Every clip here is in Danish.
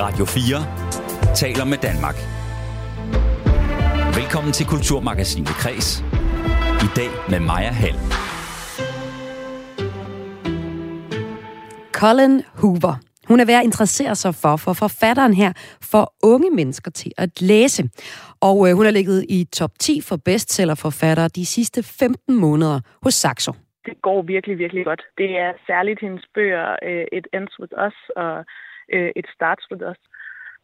Radio 4 taler med Danmark. Velkommen til Kulturmagasinet Kres. I dag med Maja Hall. Colin Hoover. Hun er ved at interessere sig for, for forfatteren her, for unge mennesker til at læse. Og øh, hun har ligget i top 10 for bestsellerforfattere de sidste 15 måneder hos Saxo. Det går virkelig, virkelig godt. Det er særligt hendes bøger, øh, It Ends With Us og øh, et Starts for os.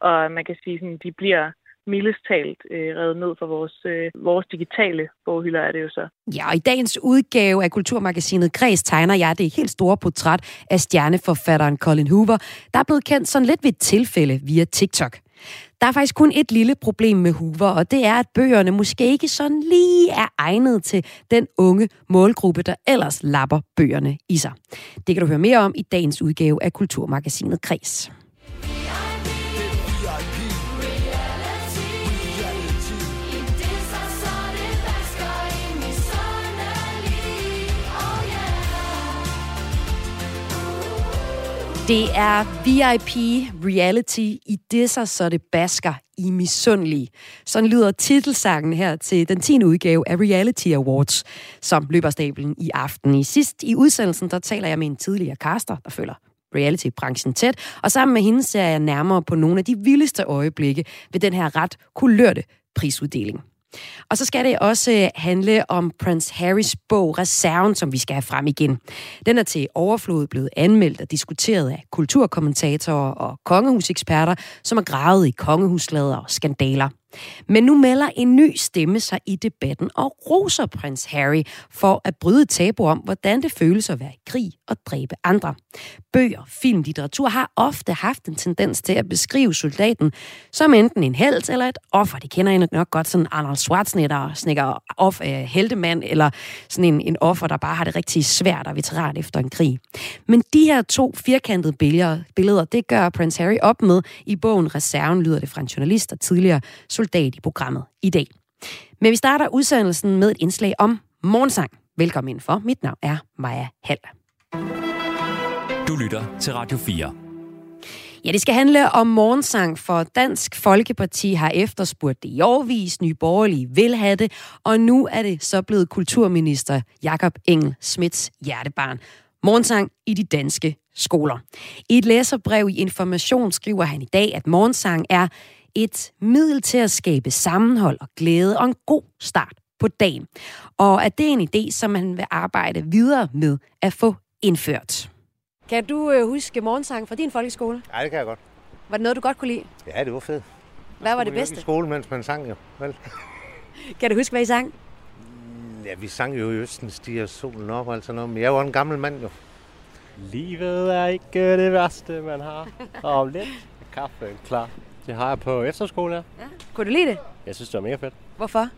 Og man kan sige, at de bliver mildest talt øh, revet ned for vores, øh, vores digitale boghylder, er det jo så. Ja, og i dagens udgave af Kulturmagasinet Græs tegner jeg det helt store portræt af stjerneforfatteren Colin Hoover, der er blevet kendt sådan lidt ved et tilfælde via TikTok. Der er faktisk kun et lille problem med Hoover, og det er, at bøgerne måske ikke sådan lige er egnet til den unge målgruppe, der ellers lapper bøgerne i sig. Det kan du høre mere om i dagens udgave af Kulturmagasinet Kreds. Det er VIP reality i disser, så det basker i misundelige. Sådan lyder titelsangen her til den 10. udgave af Reality Awards, som løber stablen i aften. I sidst i udsendelsen, der taler jeg med en tidligere caster, der følger reality-branchen tæt, og sammen med hende ser jeg nærmere på nogle af de vildeste øjeblikke ved den her ret kulørte prisuddeling. Og så skal det også øh, handle om Prince Harrys bog Reserven, som vi skal have frem igen. Den er til overflod blevet anmeldt og diskuteret af kulturkommentatorer og kongehuseksperter, som har gravet i kongehuslader og skandaler. Men nu melder en ny stemme sig i debatten og roser prins Harry for at bryde tabu om, hvordan det føles at være i krig og dræbe andre. Bøger, film, litteratur har ofte haft en tendens til at beskrive soldaten som enten en held eller et offer. Det kender I nok godt, sådan Arnold Schwarzenegger, snikker off, uh, øh, heldemand, eller sådan en, en offer, der bare har det rigtig svært og veteran efter en krig. Men de her to firkantede billeder, billeder det gør prins Harry op med i bogen Reserven, lyder det fra en journalist og tidligere soldat i programmet i dag. Men vi starter udsendelsen med et indslag om morgensang. Velkommen indenfor. Mit navn er Maja Hall. Du lytter til Radio 4. Ja, det skal handle om morgensang, for Dansk Folkeparti har efterspurgt det i årvis. Nye Borgerlige vil have det, og nu er det så blevet kulturminister Jakob Engel Smits hjertebarn. Morgensang i de danske skoler. I et læserbrev i Information skriver han i dag, at morgensang er et middel til at skabe sammenhold og glæde og en god start på dagen. Og at det er en idé, som man vil arbejde videre med at få indført. Kan du øh, huske morgensang fra din folkeskole? Ja, det kan jeg godt. Var det noget, du godt kunne lide? Ja, det var fedt. Hvad var det bedste? i skole, mens man sang jo. Vel? Kan du huske, hvad I sang? Ja, vi sang jo i Østen stiger solen op og alt sådan noget, men jeg var en gammel mand jo. Livet er ikke det værste, man har. Og lidt kaffe klar. Det har jeg på efterskole, ja. Ja. Kunne du lide det? Jeg synes, det var mega fedt. Hvorfor?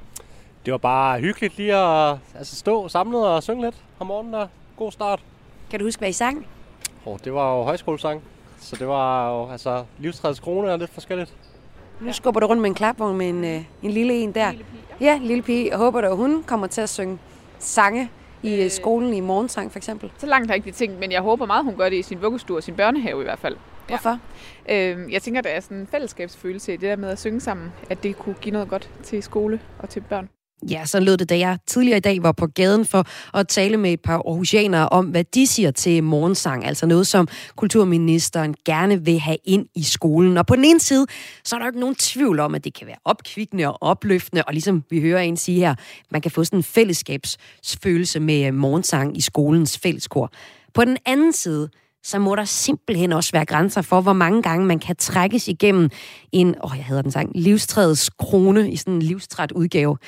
Det var bare hyggeligt lige at altså, stå samlet og synge lidt om morgenen der. God start. Kan du huske, hvad I sang? Og det var jo højskolesang. Så det var jo altså livstrædets krone og lidt forskelligt. Nu skubber du rundt med en klapvogn med en, øh, en lille en der. Lille pige, ja. ja, lille pige. Jeg håber, at hun kommer til at synge sange i øh. skolen i morgensang, for eksempel. Så langt har jeg ikke tænkt, men jeg håber meget, hun gør det i sin vuggestue og sin børnehave i hvert fald. Hvorfor? Ja. Øh, jeg tænker, der er sådan en fællesskabsfølelse i det der med at synge sammen, at det kunne give noget godt til skole og til børn. Ja, så lød det, da jeg tidligere i dag var på gaden for at tale med et par aarhusianere om, hvad de siger til morgensang. Altså noget, som kulturministeren gerne vil have ind i skolen. Og på den ene side, så er der jo ikke nogen tvivl om, at det kan være opkvikkende og opløftende. Og ligesom vi hører en sige her, man kan få sådan en fællesskabsfølelse med morgensang i skolens fælleskor. På den anden side, så må der simpelthen også være grænser for, hvor mange gange man kan trækkes igennem en, åh, jeg hedder den sang, livstrædets krone i sådan en livstræt udgave.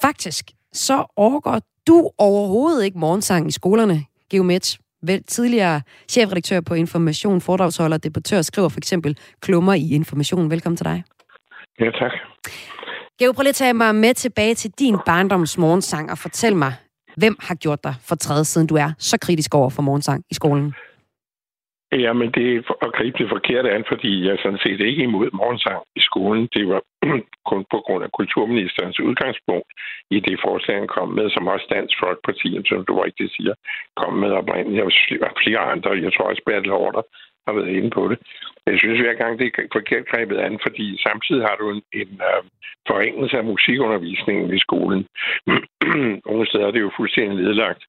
Faktisk, så overgår du overhovedet ikke morgensang i skolerne, Geomet. Vel, tidligere chefredaktør på Information, foredragsholder, debattør, skriver for eksempel klummer i Information. Velkommen til dig. Ja, tak. Geo, prøv lige at tage mig med tilbage til din barndoms morgensang og fortæl mig, hvem har gjort dig for træde, siden du er så kritisk over for morgensang i skolen? Ja, men det er at gribe det forkerte an, fordi jeg sådan set ikke imod morgensang i skolen. Det var kun på grund af kulturministerens udgangspunkt i det forslag, han kom med, som også Dansk Folkeparti, som du rigtigt siger, kom med oprindeligt. var flere andre, jeg tror også Bertel Hårder har været inde på det. Jeg synes hver gang, det er forkert grebet an, fordi samtidig har du en, en uh, forringelse af musikundervisningen i skolen. Nogle steder er det jo fuldstændig nedlagt.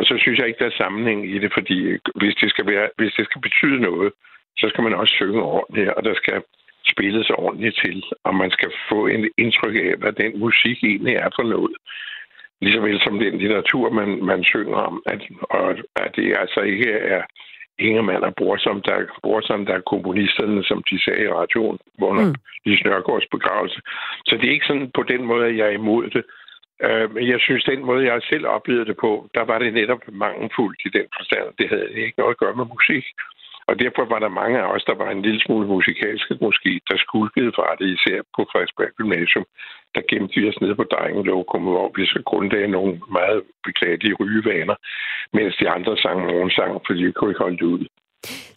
Og så synes jeg ikke, der er sammenhæng i det, fordi hvis det skal, være, hvis det skal betyde noget, så skal man også synge ordentligt, og der skal spilles ordentligt til, og man skal få en indtryk af, hvad den musik egentlig er for noget. Ligeså vel som den litteratur, man, man synger om, at, og at det altså ikke er Ingemann og Brorsom, der, Brorsom, der er komponisterne, som de sagde i radioen, under mm. Lise Nørgaards begravelse. Så det er ikke sådan på den måde, at jeg er imod det. Øh, men jeg synes, den måde, jeg selv oplevede det på, der var det netop mangelfuldt i den forstand. Det havde ikke noget at gøre med musik. Og derfor var der mange af os, der var en lille smule musikalske måske, der skulkede fra det, især på Frederiksberg Gymnasium. Der gemte vi os ned på Drengelokum, hvor vi så grundlagde nogle meget beklagelige rygevaner, mens de andre sang morgensang, fordi vi kunne ikke holde det ud.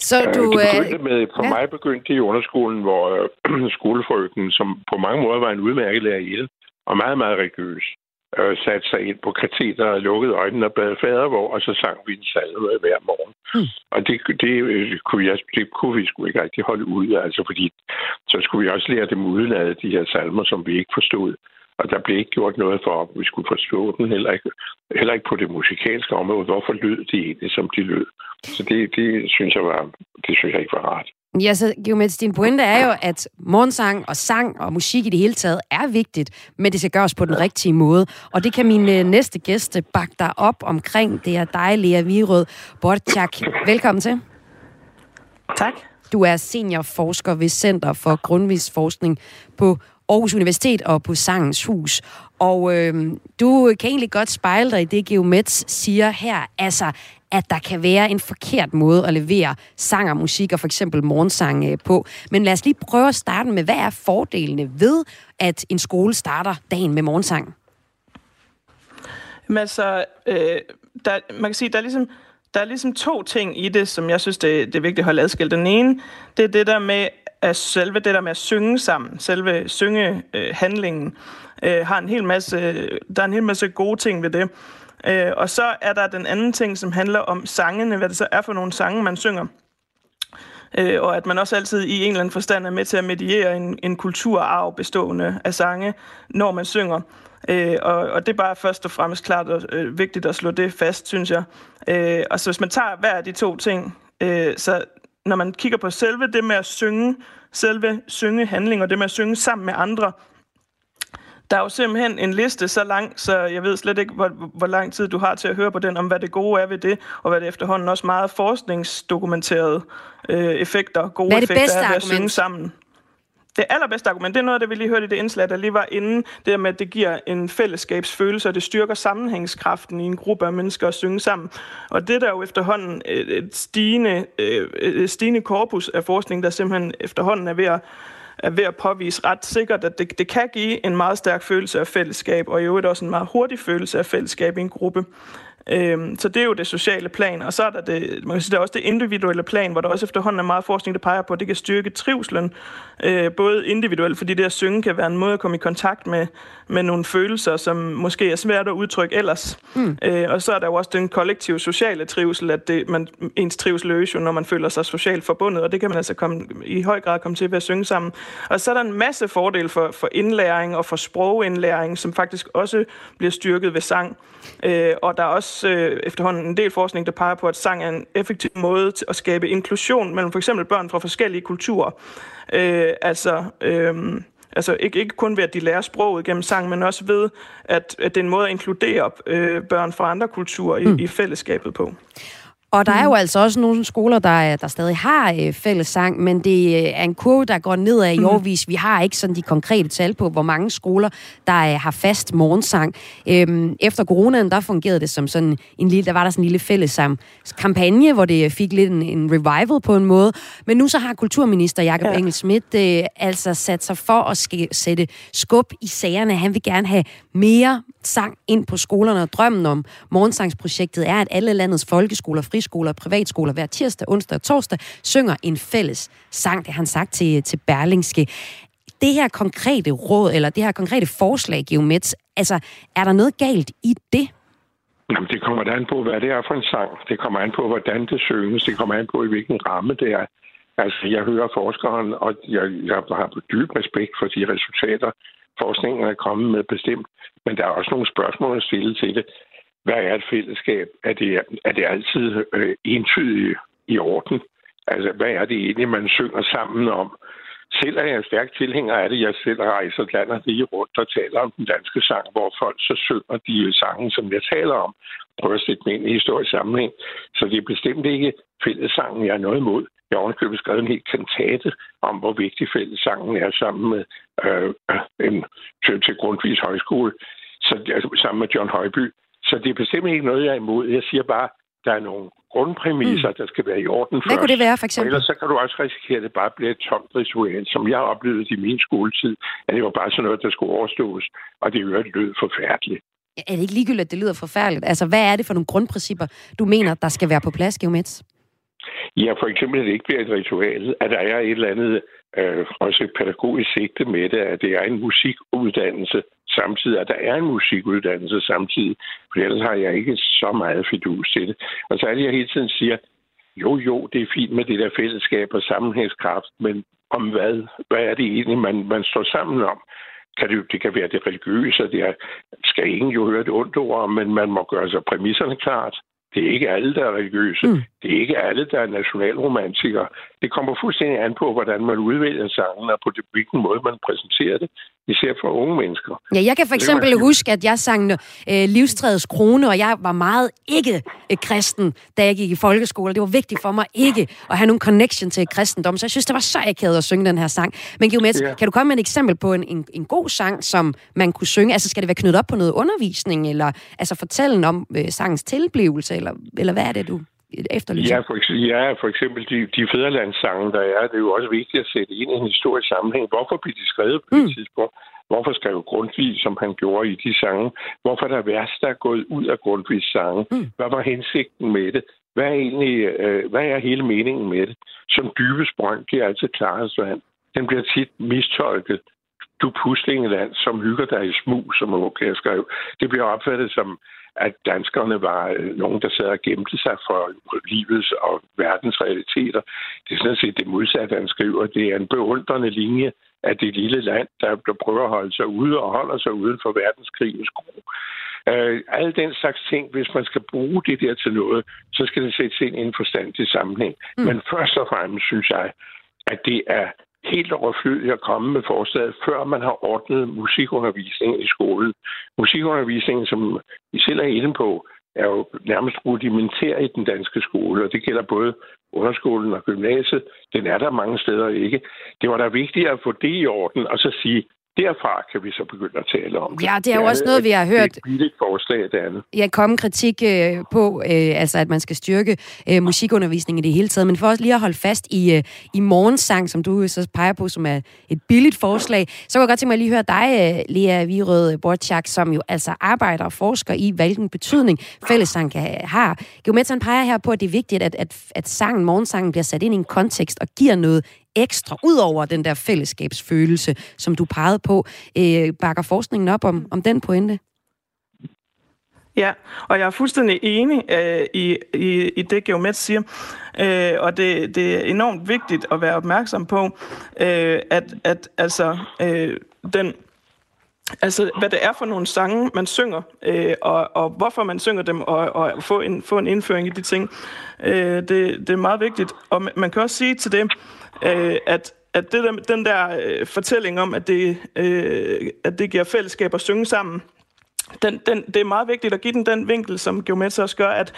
Så Øh, du... Det øh, begyndte med, for ja. mig begyndte det i underskolen, hvor øh, skolefrøken, som på mange måder var en udmærket lærerinde, og meget, meget religiøs, øh, satte sig ind på kateter og lukkede øjnene og bad fadervor, og så sang vi en salve hver morgen. Hmm. Og det, det, øh, kunne jeg, det kunne vi sgu ikke rigtig holde ud, altså fordi så skulle vi også lære dem udenad, de her salmer, som vi ikke forstod. Og der blev ikke gjort noget for, at vi skulle forstå dem, heller ikke, heller ikke på det musikalske område. Hvorfor lød de egentlig, som de lød? Så det, det, synes jeg var, det synes jeg ikke var rart. Ja, så Geomets, din pointe er jo, at morgensang og sang og musik i det hele taget er vigtigt, men det skal gøres på den rigtige måde. Og det kan min øh, næste gæst bakke dig op omkring. Det er dig, Lea Virød Bortjak. Velkommen til. Tak. Du er seniorforsker ved Center for Grundvis Forskning på Aarhus Universitet og på Sangens Hus. Og øh, du kan egentlig godt spejle dig i det, Geomets siger her. Altså, at der kan være en forkert måde at levere sang og musik og for eksempel morgensang øh, på. Men lad os lige prøve at starte med, hvad er fordelene ved, at en skole starter dagen med morgensang? Men altså, øh, der, man kan sige, der er ligesom der er ligesom to ting i det, som jeg synes, det, det er vigtigt at holde adskilt. Den ene, det er det der med, at selve det der med at synge sammen, selve syngehandlingen, øh, øh, har en hel masse, der er en hel masse gode ting ved det. Øh, og så er der den anden ting, som handler om sangene, hvad det så er for nogle sange, man synger. Øh, og at man også altid i en eller anden forstand er med til at mediere en, en kulturarv bestående af sange, når man synger. Øh, og, og det er bare først og fremmest klart og øh, vigtigt at slå det fast, synes jeg. Øh, og så hvis man tager hver af de to ting, øh, så når man kigger på selve det med at synge, selve syngehandling og det med at synge sammen med andre, der er jo simpelthen en liste så lang, så jeg ved slet ikke, hvor, hvor lang tid du har til at høre på den, om hvad det gode er ved det, og hvad det efterhånden også meget forskningsdokumenterede øh, effekter, gode Hvad er det effekter bedste er ved at argument? synge sammen. Det allerbedste argument, det er noget af det, vi lige hørte i det indslag, der lige var inden, det der med, at det giver en fællesskabsfølelse, og det styrker sammenhængskraften i en gruppe af mennesker at synge sammen. Og det der jo efterhånden et, stigende, øh, et stigende korpus af forskning, der simpelthen efterhånden er ved at er ved at påvise ret sikkert, at det, det kan give en meget stærk følelse af fællesskab, og i øvrigt også en meget hurtig følelse af fællesskab i en gruppe. Øhm, så det er jo det sociale plan, og så er der, det, man kan sige, der er også det individuelle plan, hvor der også efterhånden er meget forskning, der peger på, at det kan styrke trivselen, øh, både individuelt, fordi det at synge kan være en måde at komme i kontakt med, med nogle følelser, som måske er svært at udtrykke ellers. Mm. Øh, og så er der jo også den kollektive sociale trivsel, at det, man, ens trivsel øges jo, når man føler sig socialt forbundet, og det kan man altså komme, i høj grad komme til ved at synge sammen. Og så er der en masse fordele for, for indlæring og for sprogindlæring, som faktisk også bliver styrket ved sang. Øh, og der er også øh, efterhånden en del forskning, der peger på, at sang er en effektiv måde til at skabe inklusion mellem for eksempel børn fra forskellige kulturer. Øh, altså... Øh, Altså ikke, ikke kun ved, at de lærer sproget gennem sang, men også ved, at, at det er en måde at inkludere øh, børn fra andre kulturer i, mm. i fællesskabet på. Og der er jo altså også nogle skoler, der, der stadig har øh, fællessang, men det øh, er en kurve, der går nedad i Mhm. årvis. Vi har ikke sådan de konkrete tal på, hvor mange skoler, der øh, har fast morgensang. Øhm, efter coronaen, der fungerede det som sådan en lille, der var der sådan en lille fællessang kampagne, hvor det fik lidt en, en revival på en måde. Men nu så har kulturminister Jakob ja. Engel Schmidt øh, altså sat sig for at ske, sætte skub i sagerne. Han vil gerne have mere sang ind på skolerne, og drømmen om morgensangsprojektet er, at alle landets folkeskoler og friskoler og privatskoler hver tirsdag, onsdag og torsdag synger en fælles sang, det har han sagt til, til Berlingske. Det her konkrete råd, eller det her konkrete forslag, Geomets, altså, er der noget galt i det? Jamen, det kommer an på, hvad det er for en sang. Det kommer an på, hvordan det synges. Det kommer an på, i hvilken ramme det er. Altså, jeg hører forskeren, og jeg, jeg har dyb respekt for de resultater, forskningen er kommet med bestemt. Men der er også nogle spørgsmål at stille til det. Hvad er et fællesskab? Er det, er det altid øh, entydigt i orden? Altså, hvad er det egentlig, man synger sammen om? Selv er jeg stærk tilhænger af det. Jeg selv rejser land og rige rundt og taler om den danske sang, hvor folk så synger de sange, som jeg taler om. Prøver at sætte mig ind i historisk sammenhæng. Så det er bestemt ikke fællessangen, jeg er noget imod. Jeg har ovenikøbet skrevet en helt kantate om, hvor vigtig fællessangen er sammen med øh, øh en, til, til Grundtvigs Højskole, så, altså, sammen med John Højby. Så det er bestemt ikke noget, jeg er imod. Jeg siger bare, der er nogle grundpræmisser, mm. der skal være i orden Hvad kunne det være, for eksempel? Og ellers så kan du også risikere, at det bare bliver et tomt ritual, som jeg oplevede i min skoletid, at det var bare sådan noget, der skulle overstås, og det øvrigt lød forfærdeligt. Er det ikke ligegyldigt, at det lyder forfærdeligt? Altså, hvad er det for nogle grundprincipper, du mener, der skal være på plads, Geomets? Ja, for eksempel, at det ikke bliver et ritual, at der er et eller andet øh, også et pædagogisk sigte med det, at det er en musikuddannelse samtidig, at der er en musikuddannelse samtidig, for ellers har jeg ikke så meget fidus til det. Og så er det, jeg hele tiden siger, jo, jo, det er fint med det der fællesskab og sammenhængskraft, men om hvad? Hvad er det egentlig, man, man står sammen om? Kan det, det kan være det religiøse, det er, skal ingen jo høre det ondt ord men man må gøre sig præmisserne klart. Det er ikke alle, der er religiøse. Mm. Det er ikke alle, der er nationalromantikere. Det kommer fuldstændig an på, hvordan man udvælger sangen, og på det, hvilken måde man præsenterer det, især for unge mennesker. Ja, jeg kan for eksempel det, huske, at jeg sang øh, Livstræets Krone, og jeg var meget ikke øh, kristen, da jeg gik i folkeskole. Det var vigtigt for mig ikke at have nogen connection til kristendom, så jeg synes, det var så akavet at synge den her sang. Men Gilles, ja. kan du komme med et eksempel på en, en, en god sang, som man kunne synge? Altså, skal det være knyttet op på noget undervisning, eller altså fortælle om øh, sangens tilblivelse, eller, eller hvad er det, du efterlyser? Ja, for eksempel, ja, for eksempel de, de fæderlandssange, der er, det er jo også vigtigt at sætte ind i en historisk sammenhæng. Hvorfor blev de skrevet på mm. det tidspunkt? Hvorfor skrev Grundtvig, som han gjorde i de sange? Hvorfor er der værst, der er gået ud af Grundtvigs sange? Mm. Hvad var hensigten med det? Hvad er egentlig, øh, hvad er hele meningen med det? Som dybe brønd giver altid klarest vand. Den bliver tit mistolket du puslingeland, som hygger dig i smug, som okay skrev. Det bliver opfattet som at danskerne var øh, nogen, der sad og gemte sig for livets og verdens realiteter. Det er sådan set det modsatte, han skriver. Det er en beundrende linje af det lille land, der prøver at holde sig ude og holder sig uden for verdenskrigens gro. Uh, alle den slags ting, hvis man skal bruge det der til noget, så skal det sættes ind i en forstandig sammenhæng. Mm. Men først og fremmest synes jeg, at det er helt overflødigt at komme med forslaget, før man har ordnet musikundervisningen i skolen. Musikundervisningen, som I selv er inde på, er jo nærmest rudimentær i den danske skole, og det gælder både underskolen og gymnasiet. Den er der mange steder ikke. Det var da vigtigt at få det i orden, og så sige, derfra kan vi så begynde at tale om det. Ja, det er jo også noget, vi har hørt. Det er et forslag, det andet. Ja, komme kritik øh, på, øh, altså at man skal styrke øh, musikundervisningen i det hele taget. Men for os lige at holde fast i, øh, i morgensang, som du så peger på, som er et billigt forslag, så kunne jeg godt tænke mig at lige høre dig, øh, Lea Virød Bortjak, som jo altså arbejder og forsker i, hvilken betydning fællessang kan have. Geometeren peger her på, at det er vigtigt, at, at, at sangen, morgensangen bliver sat ind i en kontekst og giver noget ekstra, ud over den der fællesskabsfølelse, som du pegede på. Øh, bakker forskningen op om, om den pointe? Ja, og jeg er fuldstændig enig øh, i, i, i det, Geomet siger. Øh, og det, det er enormt vigtigt at være opmærksom på, øh, at, at altså, øh, den, altså, hvad det er for nogle sange, man synger, øh, og, og hvorfor man synger dem, og, og få, en, få en indføring i de ting. Øh, det, det er meget vigtigt. Og man kan også sige til det, øh, at at det der, den der øh, fortælling om, at det, øh, at det giver fællesskab at synge sammen, den, den, det er meget vigtigt at give den den vinkel, som Geomet også gør, at,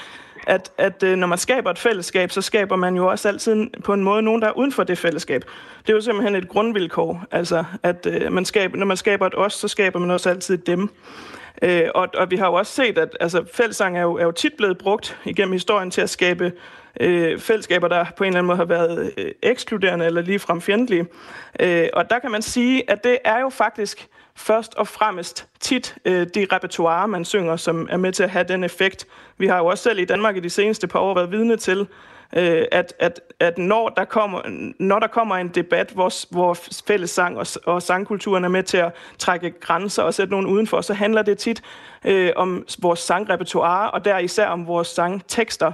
at, at øh, når man skaber et fællesskab, så skaber man jo også altid på en måde nogen, der er uden for det fællesskab. Det er jo simpelthen et grundvilkår, altså at øh, man skaber, når man skaber et os, så skaber man også altid et dem. Øh, og, og vi har jo også set, at altså, fællesang er jo, er jo tit blevet brugt igennem historien til at skabe øh, fællesskaber, der på en eller anden måde har været øh, ekskluderende eller ligefrem fjendtlige. Øh, og der kan man sige, at det er jo faktisk først og fremmest tit øh, de repertoire, man synger, som er med til at have den effekt. Vi har jo også selv i Danmark i de seneste par år været vidne til, øh, at, at, at når, der kommer, når der kommer en debat, hvor, hvor fællessang og, og sangkulturen er med til at trække grænser og sætte nogen udenfor, så handler det tit øh, om vores sangrepertoire, og der især om vores sangtekster.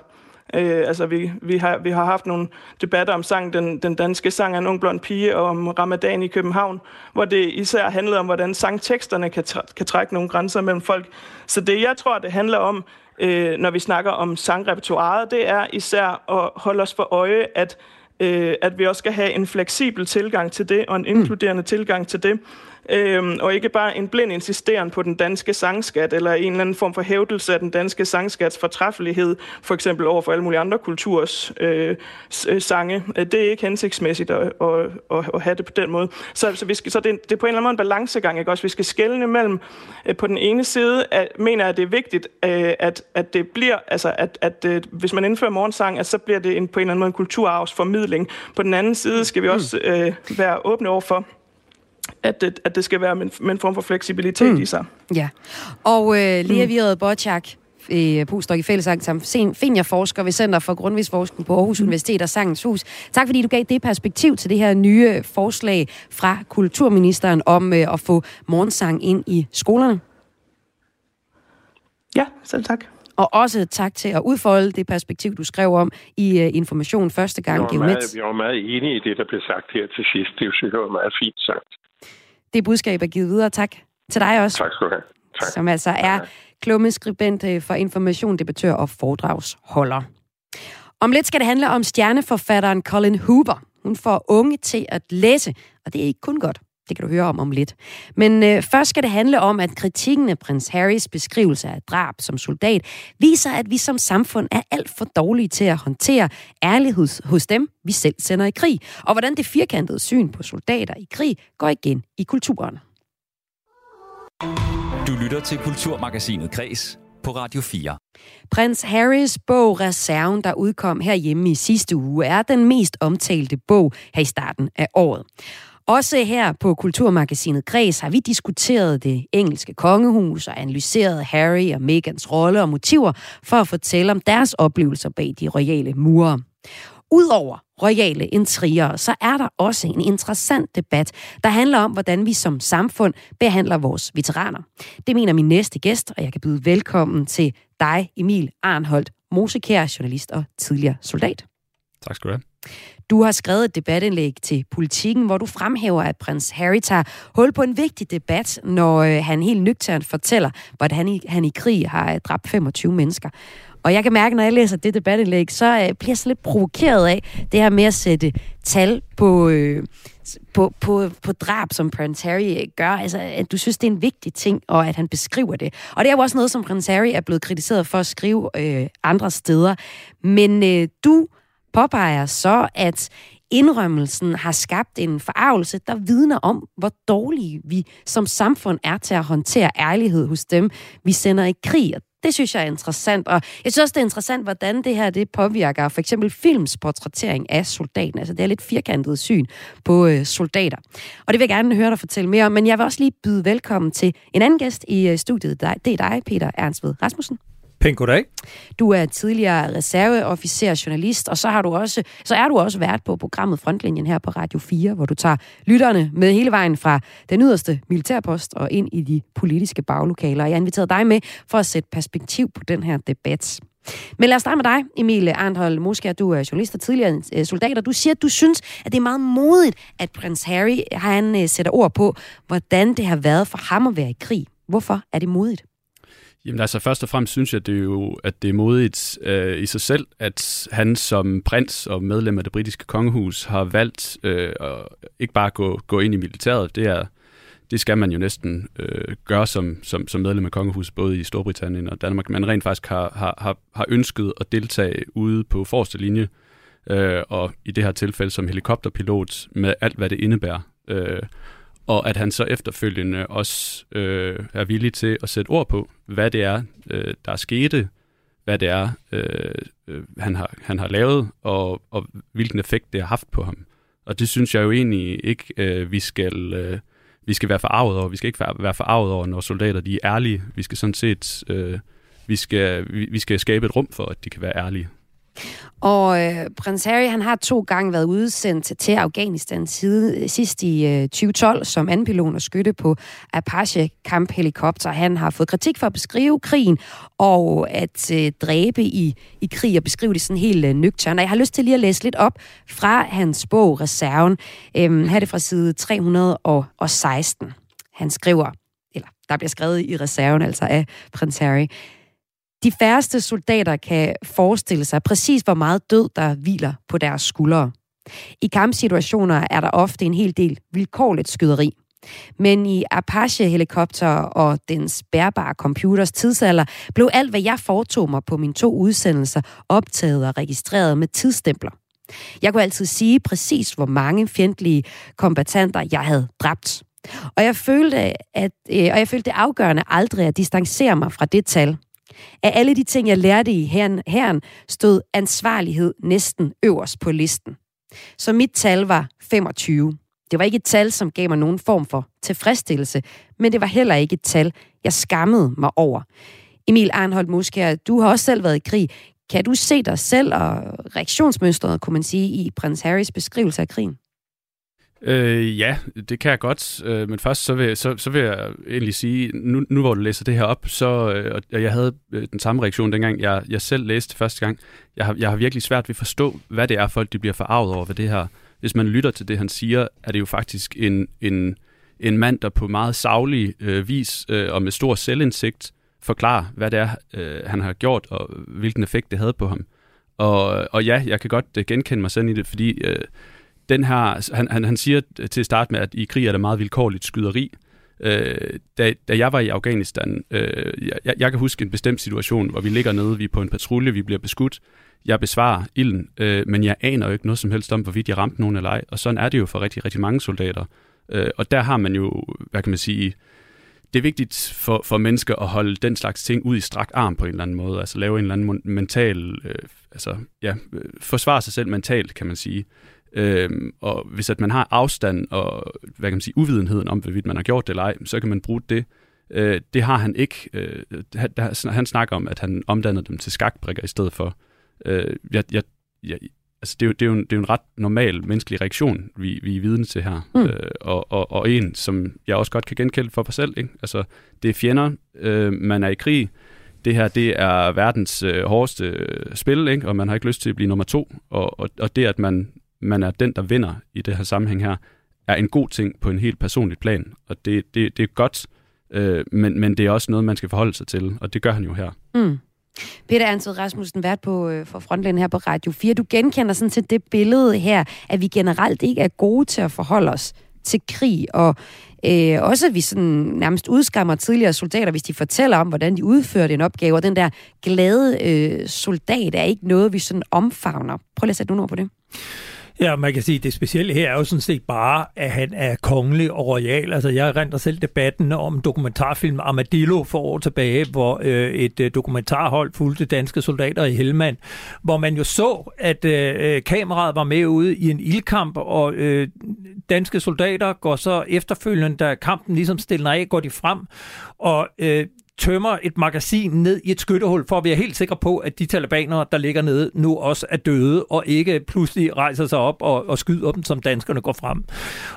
Øh, altså, vi, vi, har, vi har haft nogle debatter om sang, den, den danske sang af en ung blond pige, og om ramadan i København, hvor det især handlede om, hvordan sangteksterne kan, kan trække nogle grænser mellem folk. Så det, jeg tror, det handler om, øh, når vi snakker om sangrepertoireet, det er især at holde os for øje, at øh, at vi også skal have en fleksibel tilgang til det, og en inkluderende mm. tilgang til det. Øhm, og ikke bare en blind insisteren på den danske sangskat, eller en eller anden form for hævdelse af den danske sangskats fortræffelighed, for eksempel over for alle mulige andre kulturs øh, øh sange. Det er ikke hensigtsmæssigt at, at, at, at have det på den måde. Så, så, vi skal, så det, det er på en eller anden måde en balancegang, ikke også? Vi skal skelne mellem, øh, på den ene side, at, mener jeg, at det er vigtigt, øh, at, at det bliver, altså at, at øh, hvis man indfører morgensang, at så bliver det en, på en eller anden måde en kulturarvsformidling. På den anden side skal vi mm. også øh, være åbne over for, at det, at det skal være med, med en form for fleksibilitet mm. i sig. Ja, og øh, Lea mm. Viret Bocciak, øh, postdoc i fællesang som seniorforsker ved Center for Grundvisforskning på Aarhus mm. Universitet og Sangens Hus. Tak fordi du gav det perspektiv til det her nye forslag fra kulturministeren om øh, at få morgensang ind i skolerne. Ja, selv tak. Og også tak til at udfolde det perspektiv, du skrev om i uh, Information første gang. Jeg var, meget, jeg var meget enig i det, der blev sagt her til sidst. Det synes jeg var meget fint sagt. Det budskab er givet videre. Tak til dig også. Tak skal du have. Tak. Som altså er klummeskribent øh, for information, debattør og foredragsholder. Om lidt skal det handle om stjerneforfatteren Colin Hoover. Hun får unge til at læse, og det er ikke kun godt. Det kan du høre om om lidt. Men øh, først skal det handle om, at kritikken af prins Harrys beskrivelse af drab som soldat viser, at vi som samfund er alt for dårlige til at håndtere ærlighed hos dem, vi selv sender i krig, og hvordan det firkantede syn på soldater i krig går igen i kulturen. Du lytter til Kulturmagasinet Kres på Radio 4. Prins Harrys bog Reserven, der udkom herhjemme i sidste uge, er den mest omtalte bog her i starten af året. Også her på Kulturmagasinet Græs har vi diskuteret det engelske kongehus og analyseret Harry og Megans rolle og motiver for at fortælle om deres oplevelser bag de royale mure. Udover royale intriger, så er der også en interessant debat, der handler om, hvordan vi som samfund behandler vores veteraner. Det mener min næste gæst, og jeg kan byde velkommen til dig, Emil Arnholdt, Mosekær, journalist og tidligere soldat. Tak skal du have. Du har skrevet et debatindlæg til Politiken, hvor du fremhæver, at prins Harry tager hul på en vigtig debat, når øh, han helt nøgternt fortæller, hvordan han i, han i krig har øh, dræbt 25 mennesker. Og jeg kan mærke, når jeg læser det debatindlæg, så øh, bliver jeg så lidt provokeret af det her med at sætte tal på, øh, på, på, på drab, som Prince Harry øh, gør. Altså, at du synes, det er en vigtig ting, og at han beskriver det. Og det er jo også noget, som Prince Harry er blevet kritiseret for at skrive øh, andre steder. Men øh, du påpeger så, at indrømmelsen har skabt en forarvelse, der vidner om, hvor dårlige vi som samfund er til at håndtere ærlighed hos dem, vi sender i krig. Og det synes jeg er interessant, og jeg synes også, det er interessant, hvordan det her det påvirker for eksempel films portrættering af soldaten. Altså det er lidt firkantet syn på øh, soldater. Og det vil jeg gerne høre dig fortælle mere om, men jeg vil også lige byde velkommen til en anden gæst i øh, studiet. Det er dig, Peter Ernstved Rasmussen. Pænt goddag. Du er tidligere reserveofficer, journalist, og så, har du også, så er du også været på programmet Frontlinjen her på Radio 4, hvor du tager lytterne med hele vejen fra den yderste militærpost og ind i de politiske baglokaler. Jeg har inviteret dig med for at sætte perspektiv på den her debat. Men lad os starte med dig, Emil Arndhold Moskær. Du er journalist og tidligere øh, soldat, og du siger, at du synes, at det er meget modigt, at prins Harry han øh, sætter ord på, hvordan det har været for ham at være i krig. Hvorfor er det modigt? Jamen altså først og fremmest synes jeg, det er jo, at det er modigt øh, i sig selv, at han som prins og medlem af det britiske kongehus har valgt øh, at ikke bare gå, gå ind i militæret. Det, er, det skal man jo næsten øh, gøre som, som, som medlem af kongehuset, både i Storbritannien og Danmark. Man rent faktisk har, har, har, har ønsket at deltage ude på forreste linje, øh, og i det her tilfælde som helikopterpilot med alt, hvad det indebærer. Øh, og at han så efterfølgende også øh, er villig til at sætte ord på, hvad det er, øh, der er skete, hvad det er, øh, øh, han, har, han har lavet, og, og hvilken effekt det har haft på ham. Og det synes jeg jo egentlig ikke, øh, vi skal... Øh, vi skal være forarvet over. Vi skal ikke være forarvet over, når soldater de er ærlige. Vi skal sådan set øh, vi, skal, vi, vi skal skabe et rum for, at de kan være ærlige. Og øh, prins Harry, han har to gange været udsendt til Afghanistan side, sidst i øh, 2012 som anpilot og skytte på Apache kamphelikopter. Han har fået kritik for at beskrive krigen og at øh, dræbe i, i krig og beskrive det sådan helt øh, nøgtern. Og jeg har lyst til lige at læse lidt op fra hans bog Reserven. Øhm, her er det fra side 316. Han skriver, eller der bliver skrevet i reserven, altså af prins Harry. De færreste soldater kan forestille sig præcis, hvor meget død, der hviler på deres skuldre. I kampsituationer er der ofte en hel del vilkårligt skyderi. Men i Apache-helikopter og dens bærbare computers tidsalder blev alt, hvad jeg foretog mig på mine to udsendelser, optaget og registreret med tidsstempler. Jeg kunne altid sige præcis, hvor mange fjendtlige kombatanter jeg havde dræbt. Og jeg følte, at, øh, og jeg følte det afgørende aldrig at distancere mig fra det tal – af alle de ting, jeg lærte i herren, herren stod ansvarlighed næsten øverst på listen. Så mit tal var 25. Det var ikke et tal, som gav mig nogen form for tilfredsstillelse, men det var heller ikke et tal, jeg skammede mig over. Emil Arnholdt Muskær, du har også selv været i krig. Kan du se dig selv og reaktionsmønstret, kunne man sige, i prins Harrys beskrivelse af krigen? Øh, ja, det kan jeg godt, øh, men først så vil, så, så vil jeg egentlig sige, nu, nu hvor du læser det her op, så, øh, og jeg havde øh, den samme reaktion dengang, jeg, jeg selv læste første gang. Jeg har, jeg har virkelig svært ved at forstå, hvad det er, folk de bliver forarvet over ved det her. Hvis man lytter til det, han siger, er det jo faktisk en, en, en mand, der på meget savlig øh, vis øh, og med stor selvindsigt forklarer, hvad det er, øh, han har gjort, og hvilken effekt det havde på ham. Og, og ja, jeg kan godt øh, genkende mig selv i det, fordi... Øh, den her, han, han, han siger til at starte med, at i krig er der meget vilkårligt skyderi. Øh, da, da jeg var i Afghanistan, øh, jeg, jeg kan huske en bestemt situation, hvor vi ligger nede, vi er på en patrulje, vi bliver beskudt, jeg besvarer ilden, øh, men jeg aner jo ikke noget som helst om, hvorvidt jeg ramte nogen eller ej. Og sådan er det jo for rigtig, rigtig mange soldater. Øh, og der har man jo, hvad kan man sige, det er vigtigt for, for mennesker at holde den slags ting ud i strak arm på en eller anden måde, altså lave en eller anden mental, øh, altså ja, øh, forsvare sig selv mentalt, kan man sige. Øhm, og hvis at man har afstand og hvad kan man sige, uvidenheden om, hvorvidt man har gjort det eller ej, så kan man bruge det. Øh, det har han ikke. Øh, han snakker om, at han omdannede dem til skakbrikker i stedet for. Øh, jeg, jeg, jeg, altså det, er jo, det, er jo en, det er jo en ret normal menneskelig reaktion, vi, vi er vidne til her. Mm. Øh, og, og, og en, som jeg også godt kan genkende for mig selv. Ikke? Altså, det er fjender, øh, man er i krig, det her det er verdens øh, hårdeste øh, spil, ikke? og man har ikke lyst til at blive nummer to. Og, og, og det, at man man er den, der vinder i det her sammenhæng her, er en god ting på en helt personlig plan. Og det, det, det er godt, øh, men, men det er også noget, man skal forholde sig til, og det gør han jo her. Mm. Peter Ansted Rasmussen, vært på, øh, for Frontline her på Radio 4. Du genkender sådan til det billede her, at vi generelt ikke er gode til at forholde os til krig, og øh, også at vi sådan nærmest udskammer tidligere soldater, hvis de fortæller om, hvordan de udførte en opgave, og den der glade øh, soldat er ikke noget, vi sådan omfavner. Prøv lige at sætte nogle ord på det. Ja, man kan sige, at det specielle her er jo sådan set bare, at han er kongelig og royal. Altså, jeg renter selv debatten om dokumentarfilm Armadillo for år tilbage, hvor øh, et øh, dokumentarhold fulgte danske soldater i Helmand, hvor man jo så, at øh, øh, kameraet var med ude i en ildkamp, og øh, danske soldater går så efterfølgende, da kampen ligesom stiller af, går de frem, og øh, tømmer et magasin ned i et skyttehul, for at være helt sikker på, at de talibanere, der ligger nede, nu også er døde, og ikke pludselig rejser sig op og, og skyder dem, som danskerne går frem.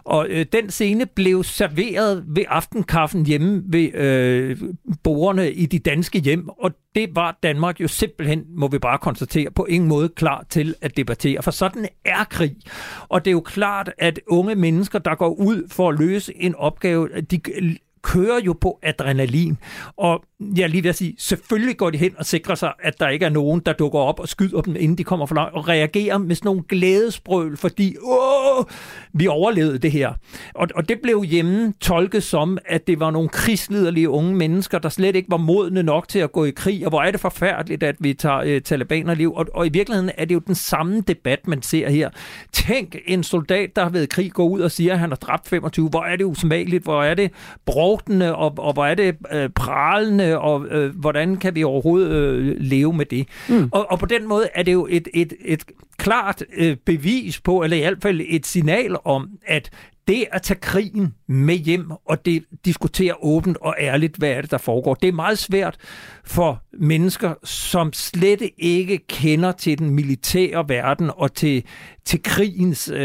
Og øh, den scene blev serveret ved aftenkaffen hjemme ved øh, borgerne i de danske hjem, og det var Danmark jo simpelthen, må vi bare konstatere, på ingen måde klar til at debattere, for sådan er krig. Og det er jo klart, at unge mennesker, der går ud for at løse en opgave, de kører jo på adrenalin. Og Ja, lige vil sige, selvfølgelig går de hen og sikrer sig, at der ikke er nogen, der dukker op og skyder dem, inden de kommer for langt, og reagerer med sådan nogle glædesbrøl, fordi åh, vi overlevede det her. Og, og det blev hjemme tolket som, at det var nogle krigsliderlige unge mennesker, der slet ikke var modne nok til at gå i krig, og hvor er det forfærdeligt, at vi tager øh, talibanerliv. Og, og i virkeligheden er det jo den samme debat, man ser her. Tænk en soldat, der har været i krig, går ud og siger, at han har dræbt 25. Hvor er det usmageligt, hvor er det brugtende, og, og hvor er det øh, pralende, og øh, hvordan kan vi overhovedet øh, leve med det? Mm. Og, og på den måde er det jo et, et, et klart øh, bevis på, eller i hvert fald et signal om, at det at tage krigen med hjem og det diskutere åbent og ærligt, hvad er det, der foregår. Det er meget svært for mennesker, som slet ikke kender til den militære verden og til, til krigens øh,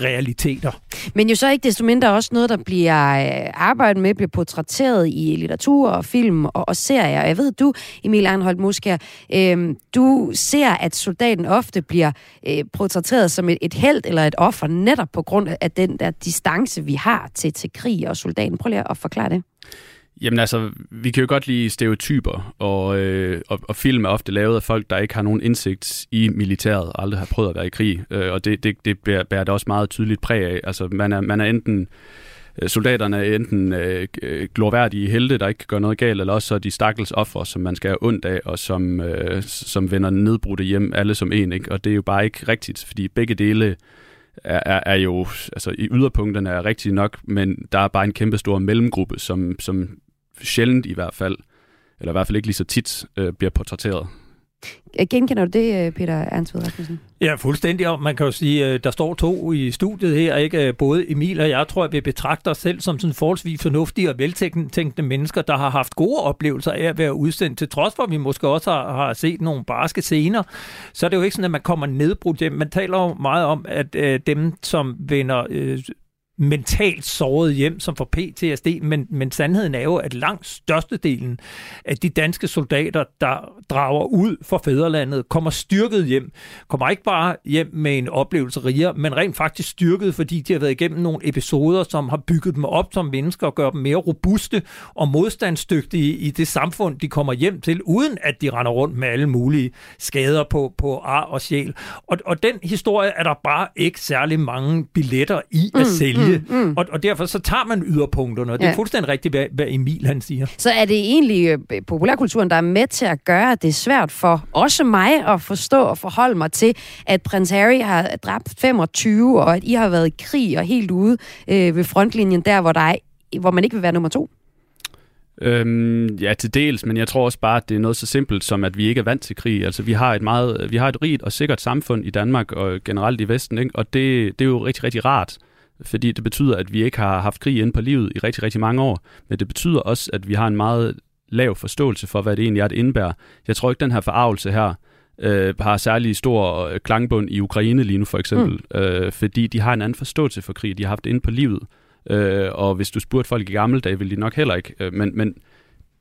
realiteter. Men jo så ikke desto mindre også noget, der bliver øh, arbejdet med, bliver portrætteret i litteratur og film og, og serier. Jeg ved, du, Emil Arnholdt Musker, øh, du ser, at soldaten ofte bliver øh, portrætteret som et, et held eller et offer, netop på grund af den der distance, vi har til, til krig og soldaten. Prøv lige at forklare det. Jamen altså, vi kan jo godt lide stereotyper, og, øh, og, og film er ofte lavet af folk, der ikke har nogen indsigt i militæret, og aldrig har prøvet at være i krig, øh, og det, det, det bærer, bærer det også meget tydeligt præg af. Altså, man er, man er enten øh, soldaterne er enten øh, glorværdige helte, der ikke kan gøre noget galt, eller også så er de stakkels offer, som man skal have ondt af, og som, øh, som vender nedbrudte hjem, alle som en. Ikke? Og det er jo bare ikke rigtigt, fordi begge dele er, er, er jo, altså i yderpunkterne er rigtigt nok, men der er bare en kæmpe stor mellemgruppe, som, som sjældent i hvert fald, eller i hvert fald ikke lige så tit, øh, bliver portrætteret. Genkender du det, øh, Peter Ernst Rasmussen? Ja, fuldstændig. Og man kan jo sige, at øh, der står to i studiet her, ikke? Øh, både Emil og jeg tror, at vi betragter os selv som sådan forholdsvis fornuftige og veltænkende mennesker, der har haft gode oplevelser af at være udsendt, til trods for, at vi måske også har, har set nogle barske scener. Så er det jo ikke sådan, at man kommer nedbrudt hjem. Man taler jo meget om, at øh, dem, som vender øh, mentalt såret hjem, som får PTSD, men, men sandheden er jo, at langt størstedelen af de danske soldater, der drager ud for fædrelandet, kommer styrket hjem. Kommer ikke bare hjem med en oplevelse rigere, men rent faktisk styrket, fordi de har været igennem nogle episoder, som har bygget dem op som mennesker og gør dem mere robuste og modstandsdygtige i det samfund, de kommer hjem til, uden at de render rundt med alle mulige skader på, på ar og sjæl. Og, og den historie er der bare ikke særlig mange billetter i at mm, sælge. Mm Mm, mm. Og, og derfor så tager man yderpunkterne, og det ja. er fuldstændig rigtigt, hvad, hvad Emil han siger. Så er det egentlig øh, populærkulturen, der er med til at gøre, det svært for også mig at forstå og forholde mig til, at prins Harry har dræbt 25, og at I har været i krig og helt ude øh, ved frontlinjen, der hvor, der er, hvor man ikke vil være nummer to? Øhm, ja, til dels, men jeg tror også bare, at det er noget så simpelt som, at vi ikke er vant til krig. Altså, vi har et meget, vi har et rigt og sikkert samfund i Danmark og generelt i Vesten, ikke? og det, det er jo rigtig, rigtig rart fordi det betyder, at vi ikke har haft krig inde på livet i rigtig, rigtig mange år, men det betyder også, at vi har en meget lav forståelse for, hvad det egentlig er, det indebærer. Jeg tror ikke, den her forarvelse her øh, har særlig stor øh, klangbund i Ukraine lige nu, for eksempel, mm. øh, fordi de har en anden forståelse for krig, de har haft det inde på livet. Øh, og hvis du spurgte folk i gamle dage, ville de nok heller ikke. Øh, men, men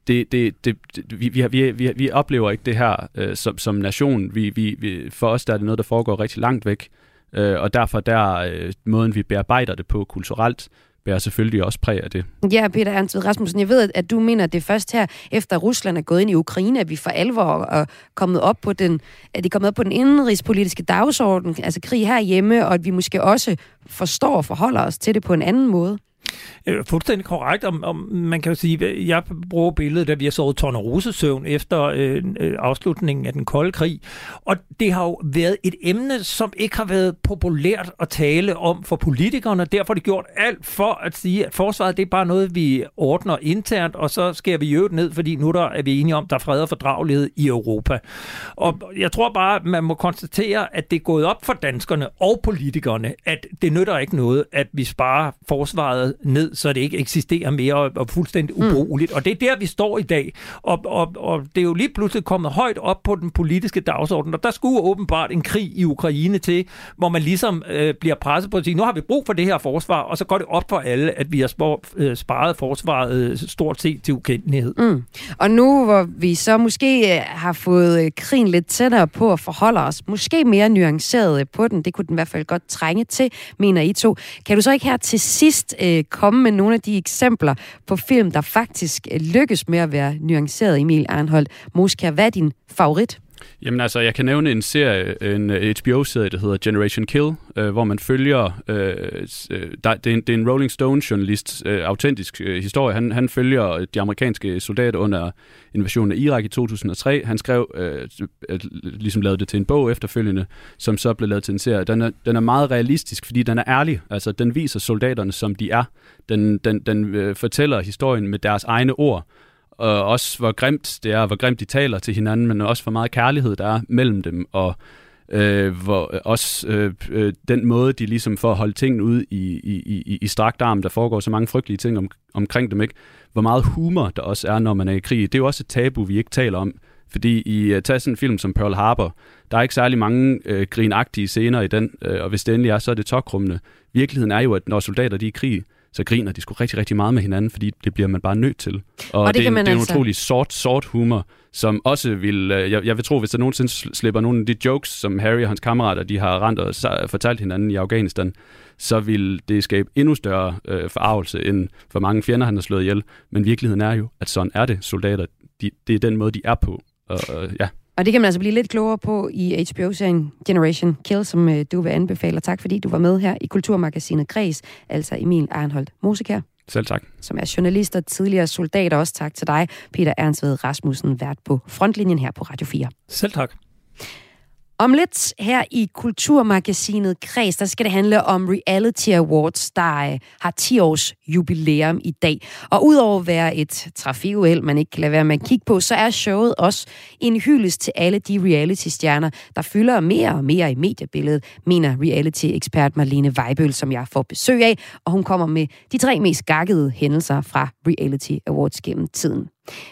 det, det, det, det, vi, vi, vi, vi oplever ikke det her øh, som, som nation. Vi, vi, vi, for os der er det noget, der foregår rigtig langt væk. Øh, og derfor der øh, måden, vi bearbejder det på kulturelt, bærer selvfølgelig også præg af det. Ja, Peter Ernst Rasmussen, jeg ved, at du mener, at det er først her, efter Rusland er gået ind i Ukraine, at vi for alvor er kommet op på den, at det er kommet op på den indenrigspolitiske dagsorden, altså krig herhjemme, og at vi måske også forstår og forholder os til det på en anden måde. Øh, fuldstændig korrekt, om, om man kan jo sige, jeg bruger billedet, da vi har sovet tornerosesøvn efter øh, øh, afslutningen af den kolde krig, og det har jo været et emne, som ikke har været populært at tale om for politikerne, derfor har de gjort alt for at sige, at forsvaret det er bare noget, vi ordner internt, og så skal vi jo ned, fordi nu der er vi enige om, der er fred og fordragelighed i Europa. Og jeg tror bare, man må konstatere, at det er gået op for danskerne og politikerne, at det nytter ikke noget, at vi sparer forsvaret ned, så det ikke eksisterer mere og, og fuldstændig mm. ubrugeligt. Mm. Og det er der, vi står i dag. Og, og, og det er jo lige pludselig kommet højt op på den politiske dagsorden, og der skulle åbenbart en krig i Ukraine til, hvor man ligesom øh, bliver presset på at sige, nu har vi brug for det her forsvar, og så går det op for alle, at vi har spor, øh, sparet forsvaret øh, stort set til ukendelighed. Mm. Og nu hvor vi så måske øh, har fået øh, krigen lidt tættere på at forholde os, måske mere nuanceret på den, det kunne den i hvert fald godt trænge til, mener I to. Kan du så ikke her til sidst øh, komme med nogle af de eksempler på film, der faktisk øh, lykkes med at være nuanceret, Emil Arnhold. Moskva, hvad er din favorit? Jamen altså, jeg kan nævne en serie, en øh, HBO-serie, der hedder Generation Kill, øh, hvor man følger, øh, øh der, det, er en, det er en Rolling Stone-journalist, øh, autentisk øh, historie. Han, han følger de amerikanske soldater under invasionen af Irak i 2003. Han skrev, øh, øh, ligesom lavede det til en bog efterfølgende, som så blev lavet til en serie. Den er, den er meget realistisk, fordi den er ærlig. Altså, den viser soldaterne, som de er. Den, den, den øh, fortæller historien med deres egne ord og også hvor grimt det er, hvor grimt de taler til hinanden, men også hvor meget kærlighed der er mellem dem, og øh, hvor øh, også øh, øh, den måde, de ligesom får holdt tingene ud i, i, i, i strakt arm, der foregår så mange frygtelige ting om, omkring dem, ikke? hvor meget humor der også er, når man er i krig. Det er jo også et tabu, vi ikke taler om, fordi i uh, sådan en film som Pearl Harbor, der er ikke særlig mange øh, grinagtige scener i den, øh, og hvis det endelig er, så er det tokrummende. Virkeligheden er jo, at når soldater de er i krig, så griner de sgu rigtig, rigtig meget med hinanden, fordi det bliver man bare nødt til. Og, og det, det, er, det er altså... en utrolig sort, sort humor, som også vil, øh, jeg, jeg vil tro, hvis der nogensinde slipper nogle af de jokes, som Harry og hans kammerater, de har rent og fortalt hinanden i Afghanistan, så vil det skabe endnu større øh, forarvelse, end for mange fjender, han har slået ihjel. Men virkeligheden er jo, at sådan er det soldater. De, det er den måde, de er på. Og, øh, ja. Og det kan man altså blive lidt klogere på i HBO-serien Generation Kill, som øh, du vil anbefale. Og tak fordi du var med her i Kulturmagasinet Græs, altså Emil Arnholdt Mosikær. Selv tak. Som er journalist og tidligere soldat. Også tak til dig, Peter Ernstved Rasmussen, vært på frontlinjen her på Radio 4. Selv tak. Om lidt her i Kulturmagasinet Kreds, der skal det handle om Reality Awards, der øh, har 10 års jubilæum i dag. Og udover at være et trafikuheld, man ikke kan lade være med at kigge på, så er showet også en hyldest til alle de reality-stjerner, der fylder mere og mere i mediebilledet, mener reality-ekspert Marlene Weibøl, som jeg får besøg af, og hun kommer med de tre mest gakkede hændelser fra Reality Awards gennem tiden.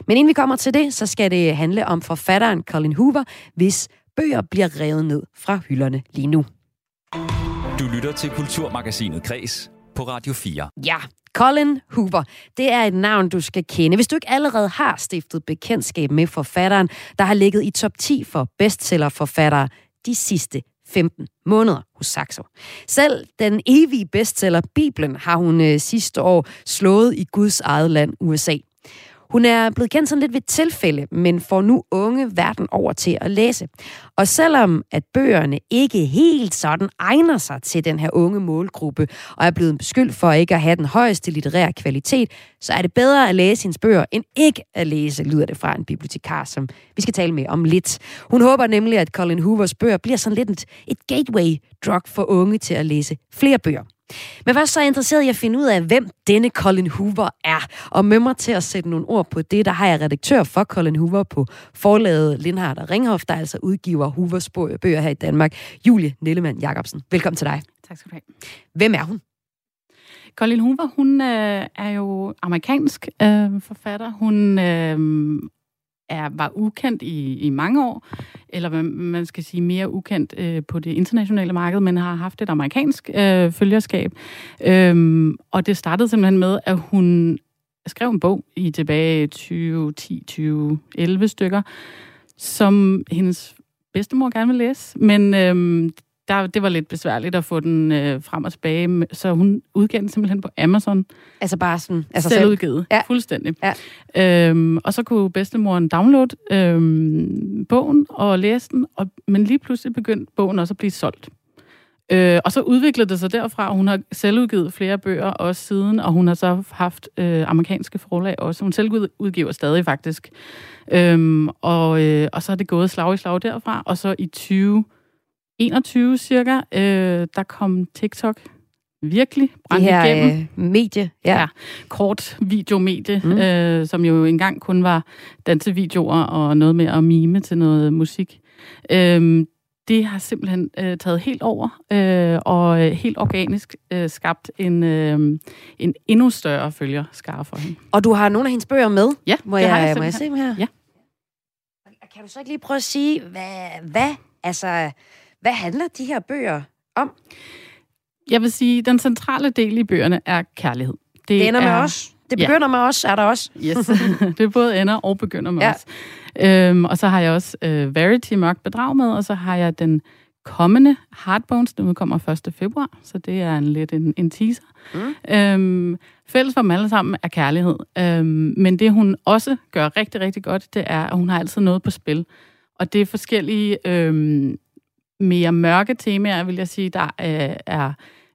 Men inden vi kommer til det, så skal det handle om forfatteren Colin Hoover, hvis bøger bliver revet ned fra hylderne lige nu. Du lytter til Kulturmagasinet Kres på Radio 4. Ja, Colin Hoover. Det er et navn, du skal kende. Hvis du ikke allerede har stiftet bekendtskab med forfatteren, der har ligget i top 10 for bestsellerforfattere de sidste 15 måneder hos Saxo. Selv den evige bestseller Bibelen har hun øh, sidste år slået i Guds eget land, USA. Hun er blevet kendt sådan lidt ved tilfælde, men får nu unge verden over til at læse. Og selvom at bøgerne ikke helt sådan egner sig til den her unge målgruppe, og er blevet beskyldt for ikke at have den højeste litterære kvalitet, så er det bedre at læse hendes bøger, end ikke at læse, lyder det fra en bibliotekar, som vi skal tale med om lidt. Hun håber nemlig, at Colin Hoovers bøger bliver sådan lidt et, et gateway drug for unge til at læse flere bøger. Men først så er jeg interesseret i at finde ud af, hvem denne Colin Hoover er. Og med mig til at sætte nogle ord på det, der har jeg redaktør for Colin Hoover på forlaget Lindhardt og Ringhof, der altså udgiver Hoovers bøger her i Danmark. Julie Nellemann Jacobsen, velkommen til dig. Tak skal du have. Hvem er hun? Colin Hoover, hun øh, er jo amerikansk øh, forfatter. Hun øh, er, var ukendt i, i mange år, eller man skal sige mere ukendt øh, på det internationale marked, men har haft et amerikansk øh, følgerskab. Øhm, og det startede simpelthen med, at hun skrev en bog i tilbage 2010-2011 stykker, som hendes bedstemor gerne vil læse, men øhm, der, det var lidt besværligt at få den øh, frem og tilbage, så hun udgav den simpelthen på Amazon. Altså bare sådan... Altså selv udgivet, ja. fuldstændig. Ja. Øhm, og så kunne bedstemoren downloade øhm, bogen og læse den, og, men lige pludselig begyndte bogen også at blive solgt. Øh, og så udviklede det sig derfra, hun har selv udgivet flere bøger også siden, og hun har så haft øh, amerikanske forlag også. Hun selv udgiver stadig faktisk. Øhm, og, øh, og så er det gået slag i slag derfra, og så i 20 21 cirka, øh, der kom TikTok virkelig brændt det her, igennem. Øh, medie, ja. ja. Kort videomedie, mm. øh, som jo engang kun var dansevideoer og noget med at mime til noget musik. Øh, det har simpelthen øh, taget helt over, øh, og helt organisk øh, skabt en, øh, en endnu større følgerskare for hende. Og du har nogle af hendes bøger med? Ja, må jeg, jeg må jeg se dem her? Ja. Kan du så ikke lige prøve at sige, hvad, hvad altså hvad handler de her bøger om? Jeg vil sige, at den centrale del i bøgerne er kærlighed. Det, det ender er... med os. Det begynder ja. med os, er der også. Yes, det både ender og begynder med ja. os. Øhm, og så har jeg også uh, Verity Mørkt Bedrag med, og så har jeg den kommende Hardbones, den udkommer 1. februar, så det er en lidt en, en teaser. Mm. Øhm, fælles for dem alle sammen er kærlighed. Øhm, men det, hun også gør rigtig, rigtig godt, det er, at hun har altid noget på spil. Og det er forskellige øhm, mere mørke temaer, vil jeg sige. Der øh, er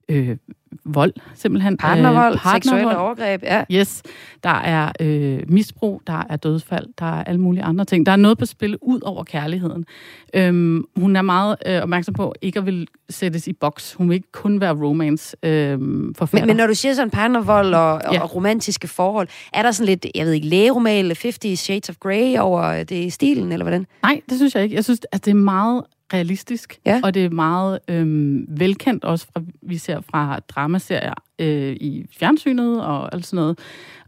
øh, vold, simpelthen. Partnervold, øh, partnervold, seksuelle overgreb, ja. Yes. Der er øh, misbrug, der er dødsfald, der er alle mulige andre ting. Der er noget på spil ud over kærligheden. Øhm, hun er meget øh, opmærksom på ikke at vil sættes i boks. Hun vil ikke kun være romance øh, forfatter. Men, men når du siger sådan partnervold og, ja. og romantiske forhold, er der sådan lidt, jeg ved ikke, lægeroman eller 50 Shades of Grey over det stilen, eller hvordan? Nej, det synes jeg ikke. Jeg synes, at det er meget realistisk, ja. og det er meget øhm, velkendt også, fra, vi ser fra dramaserier øh, i fjernsynet og alt sådan noget.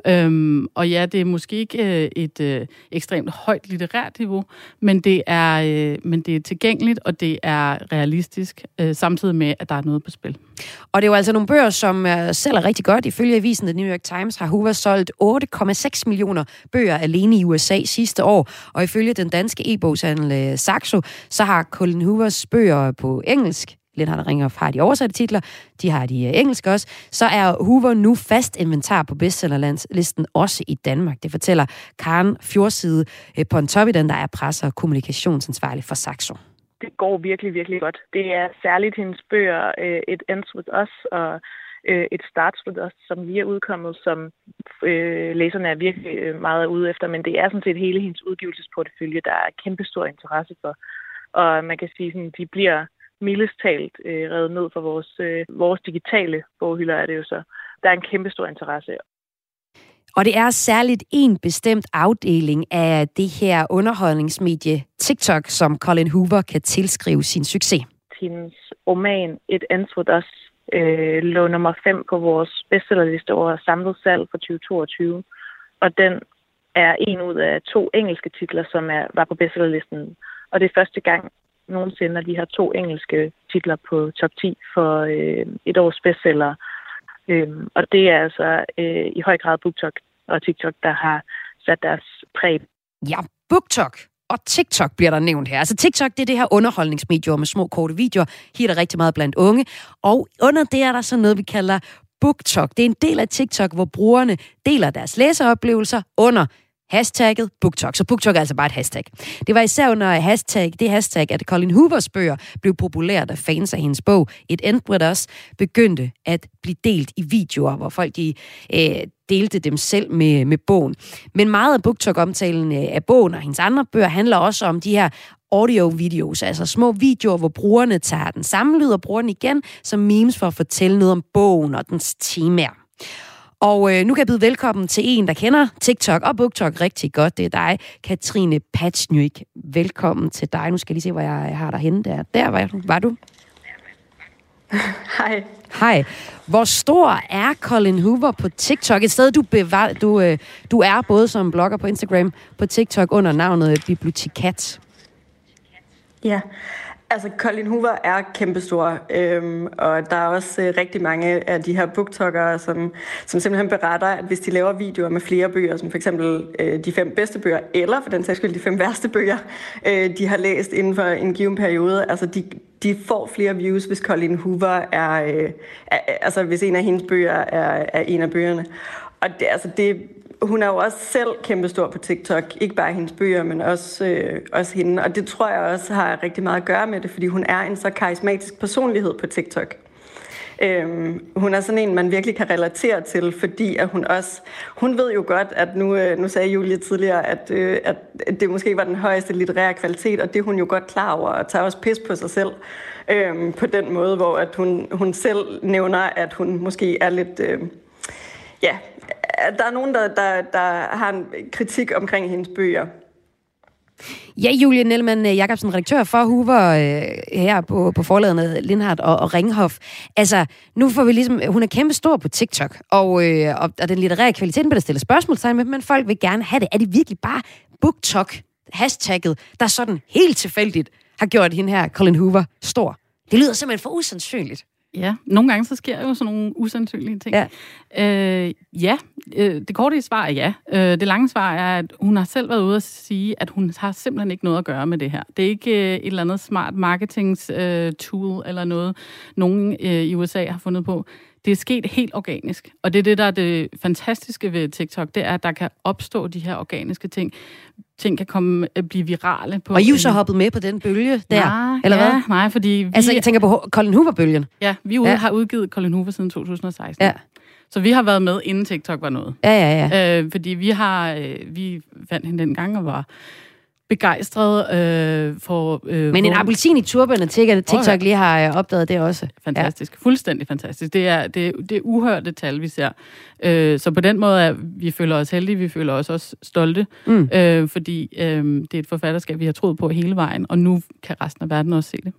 Øhm, og ja, det er måske ikke øh, et øh, ekstremt højt litterært niveau, men det er, øh, men det er tilgængeligt, og det er realistisk, øh, samtidig med, at der er noget på spil. Og det er jo altså nogle bøger, som øh, sælger rigtig godt. Ifølge avisen The New York Times har Hoover solgt 8,6 millioner bøger alene i USA sidste år. Og ifølge den danske e-bogshandel øh, Saxo, så har Colin Hoovers bøger på engelsk Lindhardt Ringhoff har de oversatte titler, de har de øh, engelske også, så er Hoover nu fast inventar på bestsellerlisten også i Danmark. Det fortæller Karen Fjordside øh, på en top i den, der er presse- og kommunikationsansvarlig for Saxo. Det går virkelig, virkelig godt. Det er særligt hendes bøger, øh, Et Ends With Us og et Starts With Us, som lige er udkommet, som øh, læserne er virkelig meget ude efter, men det er sådan set hele hendes udgivelsesportefølje, der er kæmpestor interesse for. Og man kan sige, sådan, de bliver mildest talt øh, revet ned for vores, øh, vores digitale boghylder, er det jo så. Der er en kæmpe stor interesse. Og det er særligt en bestemt afdeling af det her underholdningsmedie TikTok, som Colin Hoover kan tilskrive sin succes. Hendes roman Et With Us øh, lå nummer 5 på vores bestsellerliste over samlet salg for 2022. Og den er en ud af to engelske titler, som er, var på bestsellerlisten. Og det er første gang, nogensinde, at de har to engelske titler på top 10 for øh, et års bestseller. Øh, og det er altså øh, i høj grad BookTok og TikTok, der har sat deres præg. Ja, BookTok og TikTok bliver der nævnt her. Altså TikTok, det er det her underholdningsmedium med små korte videoer. Her er der rigtig meget blandt unge. Og under det er der så noget, vi kalder BookTok. Det er en del af TikTok, hvor brugerne deler deres læseoplevelser under hashtagget BookTok. Så BookTok er altså bare et hashtag. Det var især under hashtag, det hashtag, at Colin Hoovers bøger blev populære, da fans af hendes bog Et End With Us begyndte at blive delt i videoer, hvor folk de, øh, delte dem selv med, med bogen. Men meget af BookTok-omtalen øh, af bogen og hendes andre bøger handler også om de her audio-videos, altså små videoer, hvor brugerne tager den samme lyd og bruger den igen som memes for at fortælle noget om bogen og dens temaer. Og øh, nu kan jeg byde velkommen til en, der kender TikTok og BookTok rigtig godt. Det er dig, Katrine Patchnyk. Velkommen til dig. Nu skal jeg lige se, hvor jeg har dig henne. Der, der var, var du. Hej. Hej. Hvor stor er Colin Hoover på TikTok? Et sted, du, bevar, du, øh, du er både som blogger på Instagram, på TikTok under navnet Bibliotekat. Ja, Altså, Colin Hoover er kæmpestor, øhm, og der er også øh, rigtig mange af de her booktokere, som, som simpelthen beretter, at hvis de laver videoer med flere bøger, som for eksempel øh, de fem bedste bøger, eller for den sags skyld de fem værste bøger, øh, de har læst inden for en given periode, altså de, de får flere views, hvis Colin Hoover er, øh, er altså hvis en af hendes bøger er, er en af bøgerne. Og det, altså det, hun er jo også selv kæmpestor på TikTok. Ikke bare hendes bøger, men også, øh, også hende. Og det tror jeg også har rigtig meget at gøre med det, fordi hun er en så karismatisk personlighed på TikTok. Øhm, hun er sådan en, man virkelig kan relatere til, fordi at hun også, hun ved jo godt, at nu, øh, nu sagde Julie tidligere, at, øh, at det måske var den højeste litterære kvalitet, og det er hun jo godt klar over, og tager også pis på sig selv øhm, på den måde, hvor at hun, hun selv nævner, at hun måske er lidt, øh, ja, der er nogen, der, der, der har en kritik omkring hendes bøger. Ja, Julie Nelman øh, Jacobsen, redaktør for Hoover øh, her på, på forladerne Lindhardt og, og Ringhof. Altså, nu får vi ligesom, hun er kæmpe stor på TikTok, og, øh, og, og den litterære kvalitet bliver der stillet spørgsmålstegn med, men folk vil gerne have det. Er det virkelig bare BookTok, hashtagget, der sådan helt tilfældigt har gjort hende her, Colin Hoover, stor? Det lyder simpelthen for usandsynligt. Ja, nogle gange så sker jo sådan nogle usandsynlige ting. Ja, øh, ja øh, det korte svar er ja. Øh, det lange svar er, at hun har selv været ude at sige, at hun har simpelthen ikke noget at gøre med det her. Det er ikke øh, et eller andet smart marketing-tool øh, eller noget, nogen øh, i USA har fundet på. Det er sket helt organisk. Og det er det, der er det fantastiske ved TikTok, det er, at der kan opstå de her organiske ting. Ting kan komme, at blive virale. På og I er jo så hoppet med på den bølge der, Nej, eller ja, hvad? Nej, fordi vi... Altså, jeg tænker på Colin Hoover-bølgen. Ja, vi ude, Ja. ja. har udgivet Colin Hoover siden 2016. Ja. Så vi har været med, inden TikTok var noget. Ja, ja, ja. Øh, fordi vi har, øh, vi fandt hende dengang og var begejstrede øh, for... Øh, Men en appelsin i turban og TikTok, TikTok lige har øh, opdaget det også. Fantastisk. Ja. Fuldstændig fantastisk. Det er, det, det er uhørte tal, vi ser. Øh, så på den måde er vi føler os heldige, vi føler os også stolte, Mm. øh, fordi øh, det er et forfatterskab, vi har troet på hele vejen, og nu kan resten af verden også se det.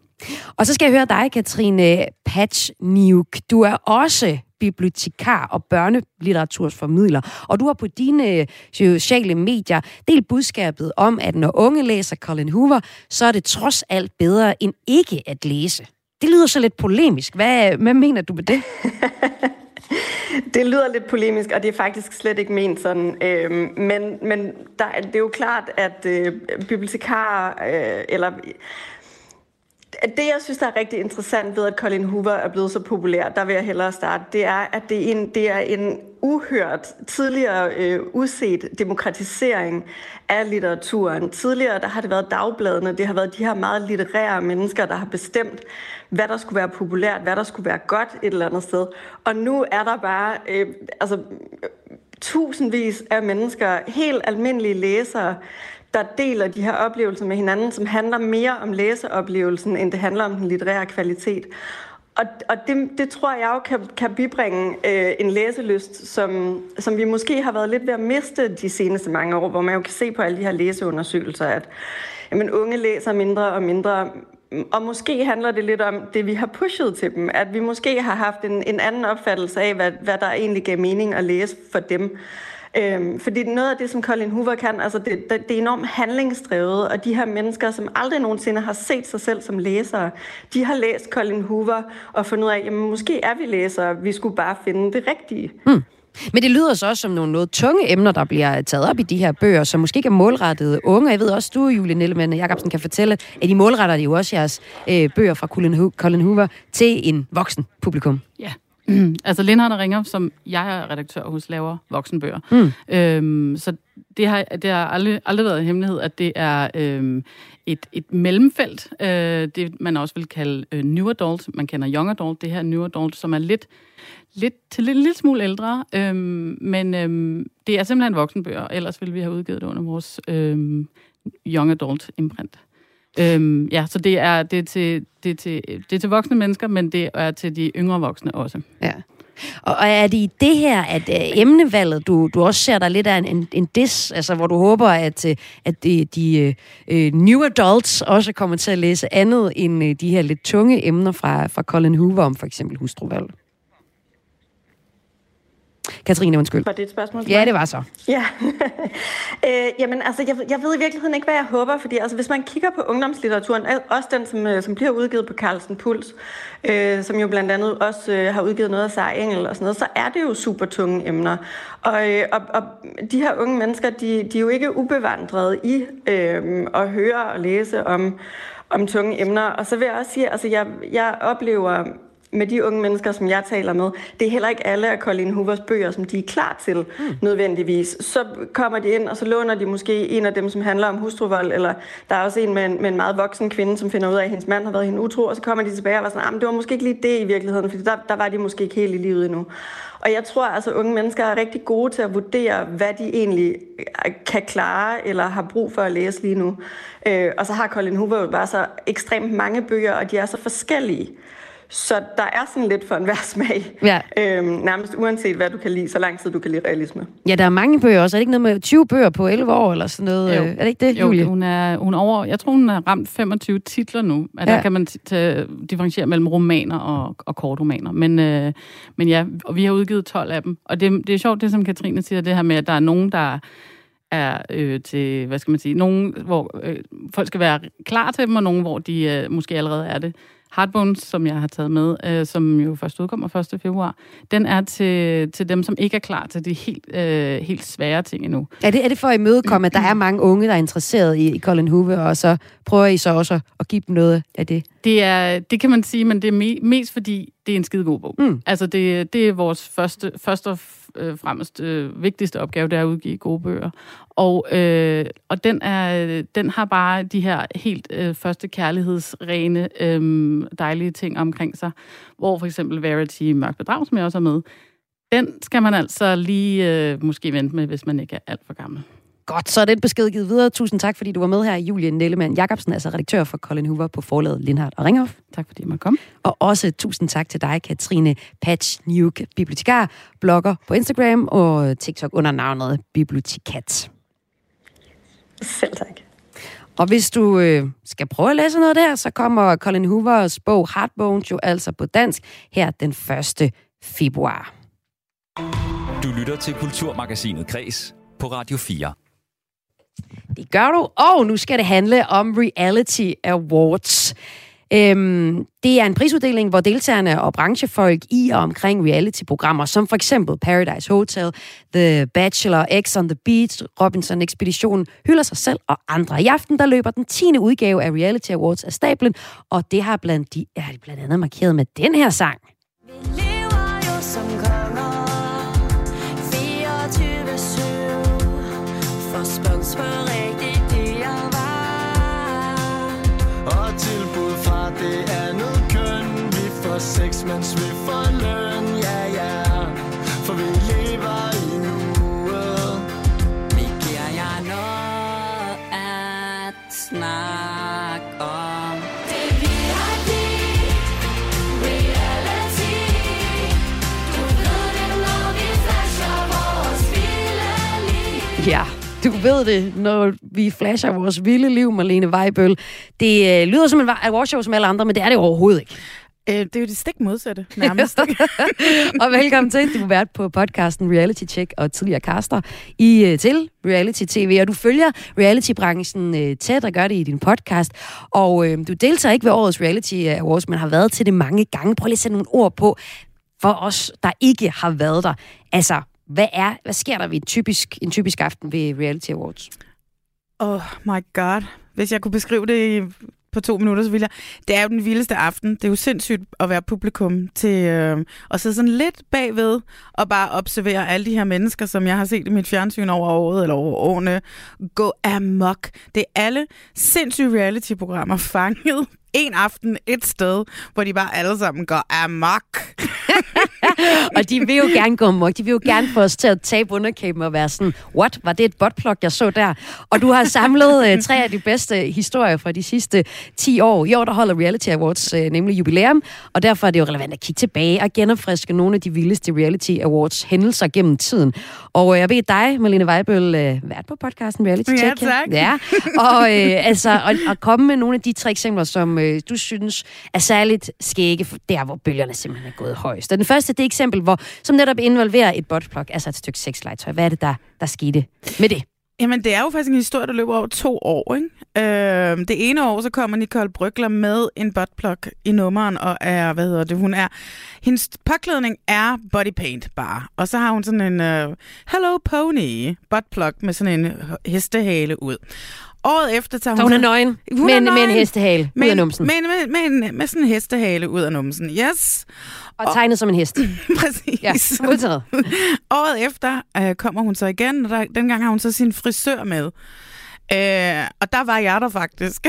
Og så skal jeg høre dig, Katrine Patchniuk. Du er også bibliotekar og børnelitteratursformidler, og du har på dine øh, sociale medier delt budskabet om, at når unge læser Colin Hoover, så er det trods alt bedre end ikke at læse. Det lyder så lidt polemisk. Hvad, hvad mener du med det? Det lyder lidt polemisk, og det er faktisk slet ikke ment sådan. Øhm, men men der, det er jo klart, at øh, bibliotekarer, øh, eller det, jeg synes, der er rigtig interessant ved, at Colin Hoover er blevet så populær, der vil jeg hellere starte, det er, at det er en, det er en uhørt, tidligere øh, uset demokratisering af litteraturen. Tidligere, der har det været dagbladene, det har været de her meget litterære mennesker, der har bestemt, hvad der skulle være populært, hvad der skulle være godt et eller andet sted. Og nu er der bare, øh, altså, tusindvis af mennesker, helt almindelige læsere, der deler de her oplevelser med hinanden, som handler mere om læseoplevelsen, end det handler om den litterære kvalitet. Og, og det, det tror jeg jo kan, kan bibringe øh, en læselyst, som, som vi måske har været lidt ved at miste de seneste mange år, hvor man jo kan se på alle de her læseundersøgelser, at jamen, unge læser mindre og mindre. Og måske handler det lidt om det, vi har pushet til dem, at vi måske har haft en, en anden opfattelse af, hvad, hvad der egentlig gav mening at læse for dem. Øhm, fordi noget af det, som Colin Hoover kan, altså det, det, det er enormt handlingsdrevet, og de her mennesker, som aldrig nogensinde har set sig selv som læsere, de har læst Colin Hoover og fundet ud af, jamen måske er vi læsere, vi skulle bare finde det rigtige. Hmm. Men det lyder så også som nogle noget tunge emner, der bliver taget op i de her bøger, som måske ikke er målrettet unge. Jeg ved også, du, Julie Nellemann Jacobsen, kan fortælle, at I målretter jo også jeres øh, bøger fra Colin Hoover til en voksen publikum. Ja. altså Lindhardt og Ringer, som jeg er redaktør hos, laver voksenbøger. Mm. Øhm, så det har, det har aldrig, aldrig været en hemmelighed, at det er øhm, et, et mellemfelt. Øh, det man også vil kalde øh, new adult. Man kender young adult. Det her new adult, som er lidt, lidt til lidt, lidt smule ældre. Øhm, men øhm, det er simpelthen voksenbøger. Ellers ville vi have udgivet det under vores øhm, young adult imprint. Øhm, ja, så det er, det, er til, det, er til, det er til voksne mennesker, men det er til de yngre voksne også. Ja. Og, og er det i det her, at øh, emnevalget, du, du også ser der lidt af en, en, en dis, altså hvor du håber, at, øh, at de, de øh, øh, new adults også kommer til at læse andet end øh, de her lidt tunge emner fra, fra Colin Hoover om for eksempel hustruvalg? Katrine, undskyld. Var det et spørgsmål? Ja, det var så. Ja, øh, jamen altså, jeg, jeg ved i virkeligheden ikke, hvad jeg håber, fordi altså, hvis man kigger på ungdomslitteraturen, også den, som, øh, som bliver udgivet på Carlsen Puls, øh, som jo blandt andet også øh, har udgivet noget af Sar Engel og sådan noget, så er det jo super tunge emner. Og, øh, og, og de her unge mennesker, de, de er jo ikke ubevandrede i øh, at høre og læse om, om tunge emner. Og så vil jeg også sige, altså jeg, jeg oplever med de unge mennesker, som jeg taler med, det er heller ikke alle af Colin Hoovers bøger, som de er klar til mm. nødvendigvis. Så kommer de ind, og så låner de måske en af dem, som handler om hustruvold, eller der er også en med en, med en meget voksen kvinde, som finder ud af, at hendes mand har været hende utro, og så kommer de tilbage og var sådan, ah, det var måske ikke lige det i virkeligheden, fordi der, der var de måske ikke helt i livet endnu. Og jeg tror altså, at unge mennesker er rigtig gode til at vurdere, hvad de egentlig kan klare, eller har brug for at læse lige nu. Øh, og så har Colin Hoover jo bare så ekstremt mange bøger, og de er så forskellige. Så der er sådan lidt for enhver smag. Ja. Øhm, nærmest uanset hvad du kan lide, så lang tid du kan lide realisme. Ja, der er mange bøger også. Er det ikke noget med 20 bøger på 11 år eller sådan noget? Jo. Øh, Er det ikke det, jo, Julie? hun er, hun er over, jeg tror, hun har ramt 25 titler nu. At Ja. Der kan man differentiere mellem romaner og, og kortromaner. Men, øh, men ja, og vi har udgivet 12 af dem. Og det, det er sjovt, det som Katrine siger, det her med, at der er nogen, der er øh, til, hvad skal man sige, nogen, hvor øh, folk skal være klar til dem, og nogen, hvor de øh, måske allerede er det. Hardbones, som jeg har taget med, øh, som jo først udkommer 1. februar, den er til, til dem, som ikke er klar til de helt, øh, helt svære ting endnu. Er det, er det for at imødekomme, at der er mange unge, der er interesseret i, i Colin Hoover, og så prøver I så også at give dem noget af det? Det, er, det kan man sige, men det er me, mest fordi, det er en skide god bog. Mm. Altså, det, det er vores første, første og øh, fremmest øh, vigtigste opgave, det er at udgive gode bøger. Og, øh, og den, er, den har bare de her helt øh, første kærlighedsrene, øh, dejlige ting omkring sig, hvor for eksempel Verity Mørk Bedrag, som jeg også er med, den skal man altså lige øh, måske vente med, hvis man ikke er alt for gammel. Godt, så er den besked givet videre. Tusind tak, fordi du var med her, Julie Nellemann Jacobsen, altså redaktør for Colin Hoover på forlaget Lindhardt og Ringhof. Tak fordi jeg måtte komme. Og også tusind tak til dig, Katrine Patch Nuke, bibliotekar, blogger på Instagram og TikTok under navnet Bibliotekat. Selv tak. Og hvis du øh, skal prøve at læse noget der, så kommer Colin Hoovers bog Heartbones jo altså på dansk her den 1. februar. Du lytter til Kulturmagasinet Kres på Radio 4. Det gør du, og nu skal det handle om Reality Awards. Øhm, det er en prisuddeling, hvor deltagerne og branchefolk i og omkring reality-programmer, som for eksempel Paradise Hotel, The Bachelor, X on the Beach, Robinson Expedition, hylder sig selv og andre. I aften der løber den 10. udgave af Reality Awards af stablen, og det har blandt, de, er blandt andet markeret med den her sang. Ja, du ved det, når vi flasher vores vilde liv, Marlene Weibøl. Det øh, lyder som en awardshow som alle andre, men det er det overhovedet ikke. Øh, det er jo det stik modsatte, nærmest. og velkommen til. Du har været på podcasten Reality Check og tidligere caster i uh, til Reality TV. Og du følger reality-branchen uh, tæt og gør det i din podcast. Og uh, du deltager ikke ved årets Reality Awards, men har været til det mange gange. Prøv lige at sætte nogle ord på for os, der ikke har været der. Altså, hvad, er, hvad sker der ved en typisk, en typisk aften ved Reality Awards? Oh my god. Hvis jeg kunne beskrive det i på to minutter, så ville jeg. Det er jo den vildeste aften. Det er jo sindssygt at være publikum til øh, at sidde sådan lidt bagved og bare observere alle de her mennesker, som jeg har set i mit fjernsyn over året eller over årene, gå amok. Det er alle sindssyge reality-programmer fanget en aften et sted, hvor de bare alle sammen går amok og de vil jo gerne gå amok. De vil jo gerne få os til at tabe underkæben og være sådan, what, var det et botplug, jeg så der? Og du har samlet uh, tre af de bedste historier fra de sidste 10 år. I år, der holder Reality Awards uh, nemlig jubilæum, og derfor er det jo relevant at kigge tilbage og genopfriske nogle af de vildeste Reality Awards hændelser gennem tiden. Og uh, jeg ved dig, Malene Weibøl, uh, vært på podcasten Reality ja, Check. Tak. Ja, og uh, altså, at, at komme med nogle af de tre eksempler, som uh, du synes er særligt skægge, der hvor bølgerne simpelthen er gået højst. Og den første, det eksempel, hvor, som netop involverer et buttplug, altså et stykke sexlegetøj. Hvad er det, der, der skete med det? Jamen, det er jo faktisk en historie, der løber over to år, ikke? Øh, det ene år, så kommer Nicole Brygler med en buttplug i nummeren, og er, hvad hedder det, hun er, hendes påklædning er body paint bare. Og så har hun sådan en uh, Hello Pony buttplug med sådan en hestehale ud. Året efter tager hun... Så hun er nøgen, hun med, er en- med en nøgen. hestehale ud af numsen. Med, med, med, med, med sådan en hestehale ud af numsen, yes. Og tegnet som en hest. Præcis. Ja, modtaget. Året efter øh, kommer hun så igen, og der, dengang har hun så sin frisør med. Øh, og der var jeg der faktisk.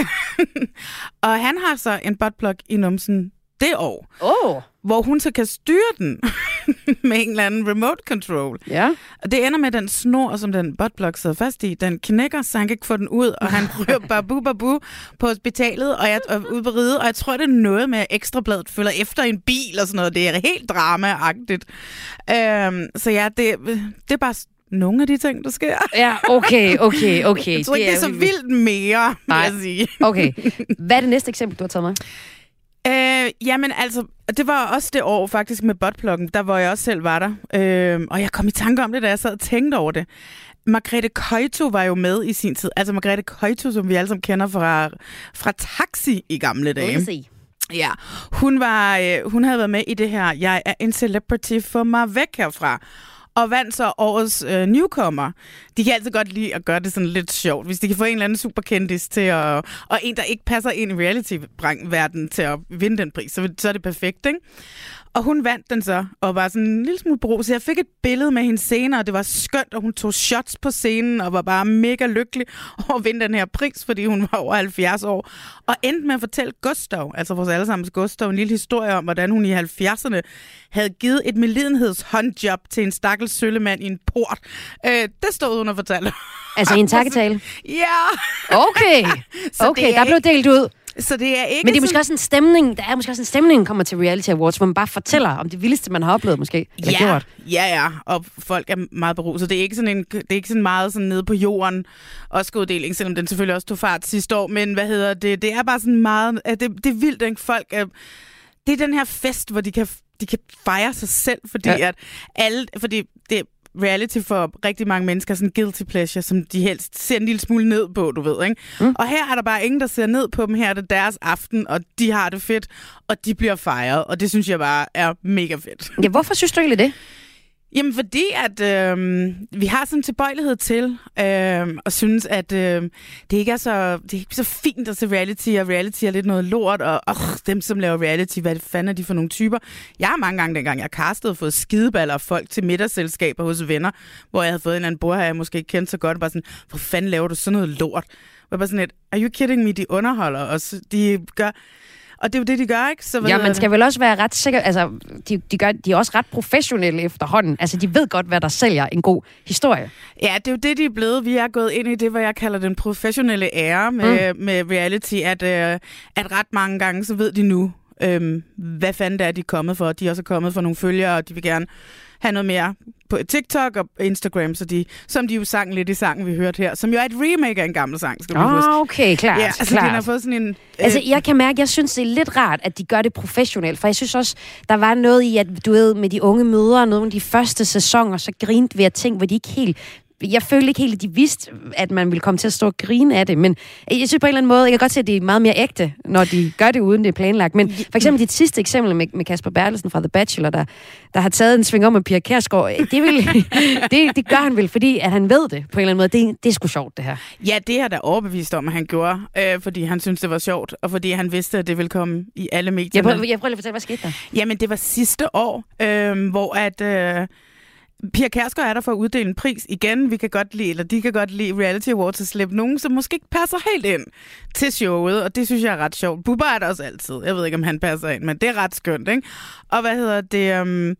og han har så en buttplug i numsen det år. Oh. Hvor hun så kan styre den med en eller anden remote control. Ja. Og det ender med, at den snor, som den buttplug sidder fast i, den knækker, så han kan ikke få den ud, og han ryger babu babu på hospitalet, og jeg er ude på ride, og jeg tror, det er noget med, at ekstrabladet følger efter en bil og sådan noget. Det er helt drama-agtigt. Øhm, så ja, det, det er bare nogle af de ting, der sker. Ja, okay, okay, okay. Jeg tror ikke, det er, så vildt mere, vil Nej. jeg sige. Okay. Hvad er det næste eksempel, du har taget med? Øh, jamen altså, det var også det år faktisk med botpluggen, der hvor jeg også selv var der. Øh, og jeg kom i tanke om det, da jeg sad og tænkte over det. Margrethe Køjto var jo med i sin tid. Altså Margrethe Køjto, som vi alle sammen kender fra, fra Taxi i gamle dage. Ja, hun, var, øh, hun havde været med i det her, jeg er en celebrity, for mig væk herfra og vandt så årets øh, newcomer. De kan altid godt lide at gøre det sådan lidt sjovt. Hvis de kan få en eller anden superkendis til at... Og en, der ikke passer ind i reality-verdenen til at vinde den pris, så, så er det perfekt, ikke? Og hun vandt den så, og var sådan en lille smule bro. Så jeg fik et billede med hende senere, og det var skønt, og hun tog shots på scenen, og var bare mega lykkelig over at vinde den her pris, fordi hun var over 70 år. Og endte med at fortælle Gustav, altså vores allesammens Gustav, en lille historie om, hvordan hun i 70'erne havde givet et medlidenhedshåndjob til en stakkels søllemand i en port. Øh, det stod hun og fortalte. Altså i en takketale? ja. Okay, okay er der blev delt ud. Så det er ikke Men det er måske sådan- også en stemning, der er måske også en stemning, kommer til Reality Awards, hvor man bare fortæller om det vildeste, man har oplevet måske. Eller Ja, gjort. ja, ja, og folk er meget beruset. Det er ikke sådan, en, det er ikke sådan meget sådan nede på jorden Oscar-uddeling, selvom den selvfølgelig også tog fart sidste år. Men hvad hedder det? Det er bare sådan meget... Det, det er vildt, ikke? Folk er... Det er den her fest, hvor de kan, de kan fejre sig selv, fordi ja. at alle... Fordi det reality for rigtig mange mennesker er sådan guilty pleasure, som de helst ser en lille smule ned på, du ved, ikke? Mm. Og her er der bare ingen, der ser ned på dem. Her er det deres aften, og de har det fedt, og de bliver fejret, og det synes jeg bare er mega fedt. Ja, hvorfor synes du egentlig det? Jamen fordi, at øh, vi har sådan en tilbøjelighed til øh, at synes, at øh, det ikke er så, det er ikke så fint at se reality, og reality er lidt noget lort, og øh, dem, som laver reality, hvad fanden er de for nogle typer? Jeg har mange gange, dengang jeg castede, fået skideballer af folk til middagsselskaber hos venner, hvor jeg havde fået en eller anden bror her, jeg måske ikke kendte så godt, og bare sådan, hvor fanden laver du sådan noget lort? Og jeg bare sådan lidt, are you kidding me? De underholder os. De gør... Og det er jo det, de gør, ikke? Så Ja, man skal vel også være ret sikker, altså, de, de, gør, de er også ret professionelle efterhånden. Altså, de ved godt, hvad der sælger en god historie. Ja, det er jo det, de er blevet. Vi er gået ind i det, hvad jeg kalder den professionelle ære med, mm. med reality, at, øh, at ret mange gange, så ved de nu, øhm, hvad fanden det er, de er kommet for. De er også kommet for nogle følgere, og de vil gerne have noget mere på TikTok og Instagram, så de, som de jo sang lidt i sangen, vi hørte her, som jo er et remake af en gammel sang, skal vi Ah, huske. okay, klart, Ja, altså klart. den har fået sådan en... Altså, jeg kan mærke, jeg synes, det er lidt rart, at de gør det professionelt, for jeg synes også, der var noget i, at du ved, med de unge mødre, nogle af de første sæsoner, så grinte vi af ting, hvor de ikke helt jeg følte ikke helt, at de vidste, at man ville komme til at stå og grine af det, men jeg synes på en eller anden måde, jeg kan godt se, at det er meget mere ægte, når de gør det uden det er planlagt. Men for eksempel dit sidste eksempel med, med Kasper Bertelsen fra The Bachelor, der, der har taget en sving om med Pia Kærsgaard, det, vil, det, det gør han vel, fordi at han ved det på en eller anden måde. Det, det er sgu sjovt, det her. Ja, det er da overbevist om, at han gjorde, øh, fordi han synes det var sjovt, og fordi han vidste, at det ville komme i alle medier. Jeg prøver, jeg prøver lige at fortælle, hvad skete der? Jamen, det var sidste år, øh, hvor at... Øh, Pia Kærsgaard er der for at uddele en pris. Igen, vi kan godt lide, eller de kan godt lide Reality Awards at slippe nogen, som måske ikke passer helt ind til showet, og det synes jeg er ret sjovt. Bubba er der også altid. Jeg ved ikke, om han passer ind, men det er ret skønt, ikke? Og hvad hedder det? Um,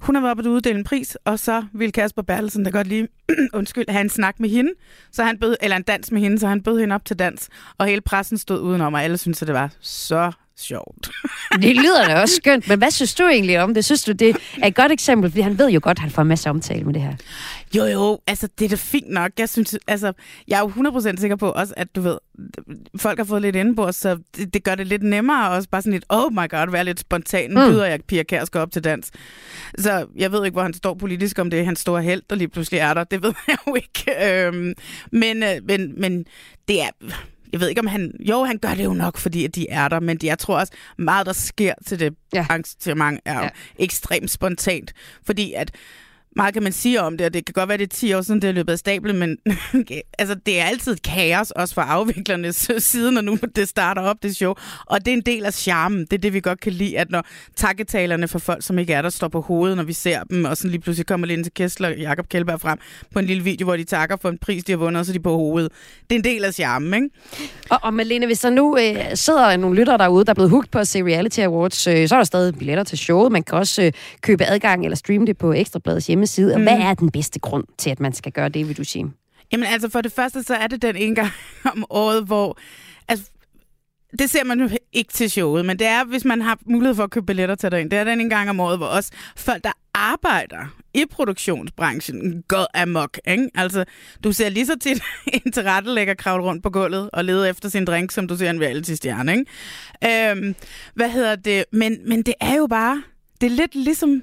hun har været på at uddele en pris, og så ville Kasper Bertelsen da godt lige, undskyld, have en snak med hende, så han bød, eller en dans med hende, så han bød hende op til dans, og hele pressen stod udenom, og alle syntes, at det var så sjovt. Det lyder da også skønt, men hvad synes du egentlig om det? Synes du, det er et godt eksempel? Fordi han ved jo godt, at han får en masse omtale med det her. Jo, jo, altså det er da fint nok. Jeg synes, altså, jeg er jo 100% sikker på også, at du ved, folk har fået lidt os, så det, det gør det lidt nemmere også bare sådan lidt, oh my god, være lidt spontan. Nu Mm. byder jeg Pia Kærsgaard op til dans. Så jeg ved ikke, hvor han står politisk, om det er hans store held, der lige pludselig er der. Det ved jeg jo ikke. Øhm, men, øh, men, men det er... Jeg ved ikke, om han... Jo, han gør det jo nok, fordi at de er der, men jeg tror også, meget der sker til det ja. arrangement er ja. ekstremt spontant. Fordi at meget kan man sige om det, og det kan godt være, det er 10 år siden, det er løbet af stablen, men altså, det er altid et kaos, også for afviklernes side, når nu det starter op, det show. Og det er en del af charmen. Det er det, vi godt kan lide, at når takketalerne for folk, som ikke er der, står på hovedet, når vi ser dem, og sådan lige pludselig kommer Linde til Kessler og Jakob Kjellberg frem på en lille video, hvor de takker for en pris, de har vundet, og så er de på hovedet. Det er en del af charmen, ikke? Og, og Malene, hvis der nu øh, sidder nogle lyttere derude, der er blevet hooked på at se Reality Awards, øh, så er der stadig billetter til showet. Man kan også øh, købe adgang eller streame det på Ekstrabladets hjemmeside. Og Mm. hvad er den bedste grund til, at man skal gøre det, vil du sige? Jamen altså, for det første, så er det den en gang om året, hvor... Altså, det ser man jo ikke til showet, men det er, hvis man har mulighed for at købe billetter til dig ind. Det er den en gang om året, hvor også folk, der arbejder i produktionsbranchen, går amok. Ikke? Altså, du ser lige så tit en tilrettelægger kravle rundt på gulvet og lede efter sin drink, som du ser en reality-stjerne. Ikke? Øhm, hvad hedder det? Men, men det er jo bare det er lidt ligesom,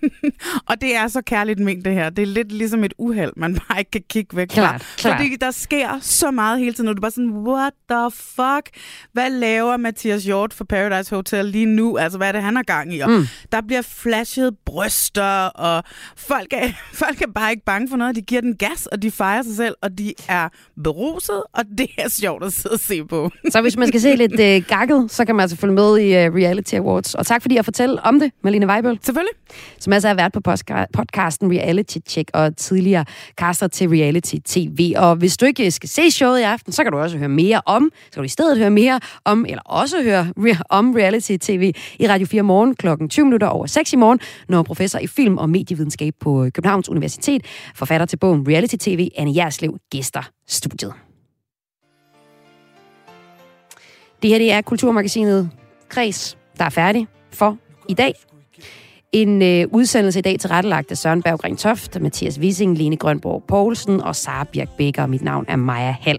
og det er så kærligt ment det her, det er lidt ligesom et uheld, man bare ikke kan kigge væk fra. Klart, klart. Fordi der sker så meget hele tiden, og du er bare sådan, what the fuck? Hvad laver Mathias Hjort for Paradise Hotel lige nu? Altså, hvad er det, han har gang i? Og Mm. Der bliver flashet bryster, og folk er, folk er bare ikke bange for noget. De giver den gas, og de fejrer sig selv, og de er beruset, og det er sjovt at sidde og se på. Så hvis man skal se lidt øh, gakket, så kan man altså følge med i øh, Reality Awards. Og tak fordi at fortælle om det, Malene Weibøl. Selvfølgelig. Som altså har været på podcasten Reality Check og tidligere kaster til Reality TV. Og hvis du ikke skal se showet i aften, så kan du også høre mere om, så kan du i stedet høre mere om, eller også høre re- om Reality TV i Radio 4 morgen kl. 20 minutter over 6 i morgen, når professor i film og medievidenskab på Københavns Universitet, forfatter til bogen Reality TV, Anne Jerslev, gæster studiet. Det her det er Kulturmagasinet Kreds, der er færdig for i dag. En øh, udsendelse i dag tilrettelagt af Søren Berggren Toft, Mathias Wissing, Lene Grønborg Poulsen og Sara Birk Bækker. Mit navn er Maja Hall.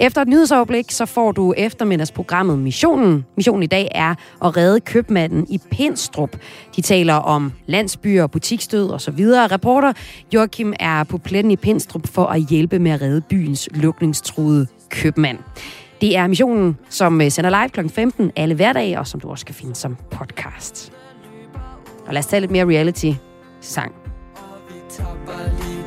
Efter et nyhedsoverblik, så får du eftermiddagsprogrammet Missionen. Missionen i dag er at redde købmanden i Pinstrup. De taler om landsbyer, butikstød og så videre. Reporter Joachim er på pletten i Pinstrup for at hjælpe med at redde byens lukningstruede købmand. Det er missionen, som øh, sender live kl. 15 alle hverdage, og som du også kan finde som podcast. Og lad os tage lidt mere reality-sang. Og vi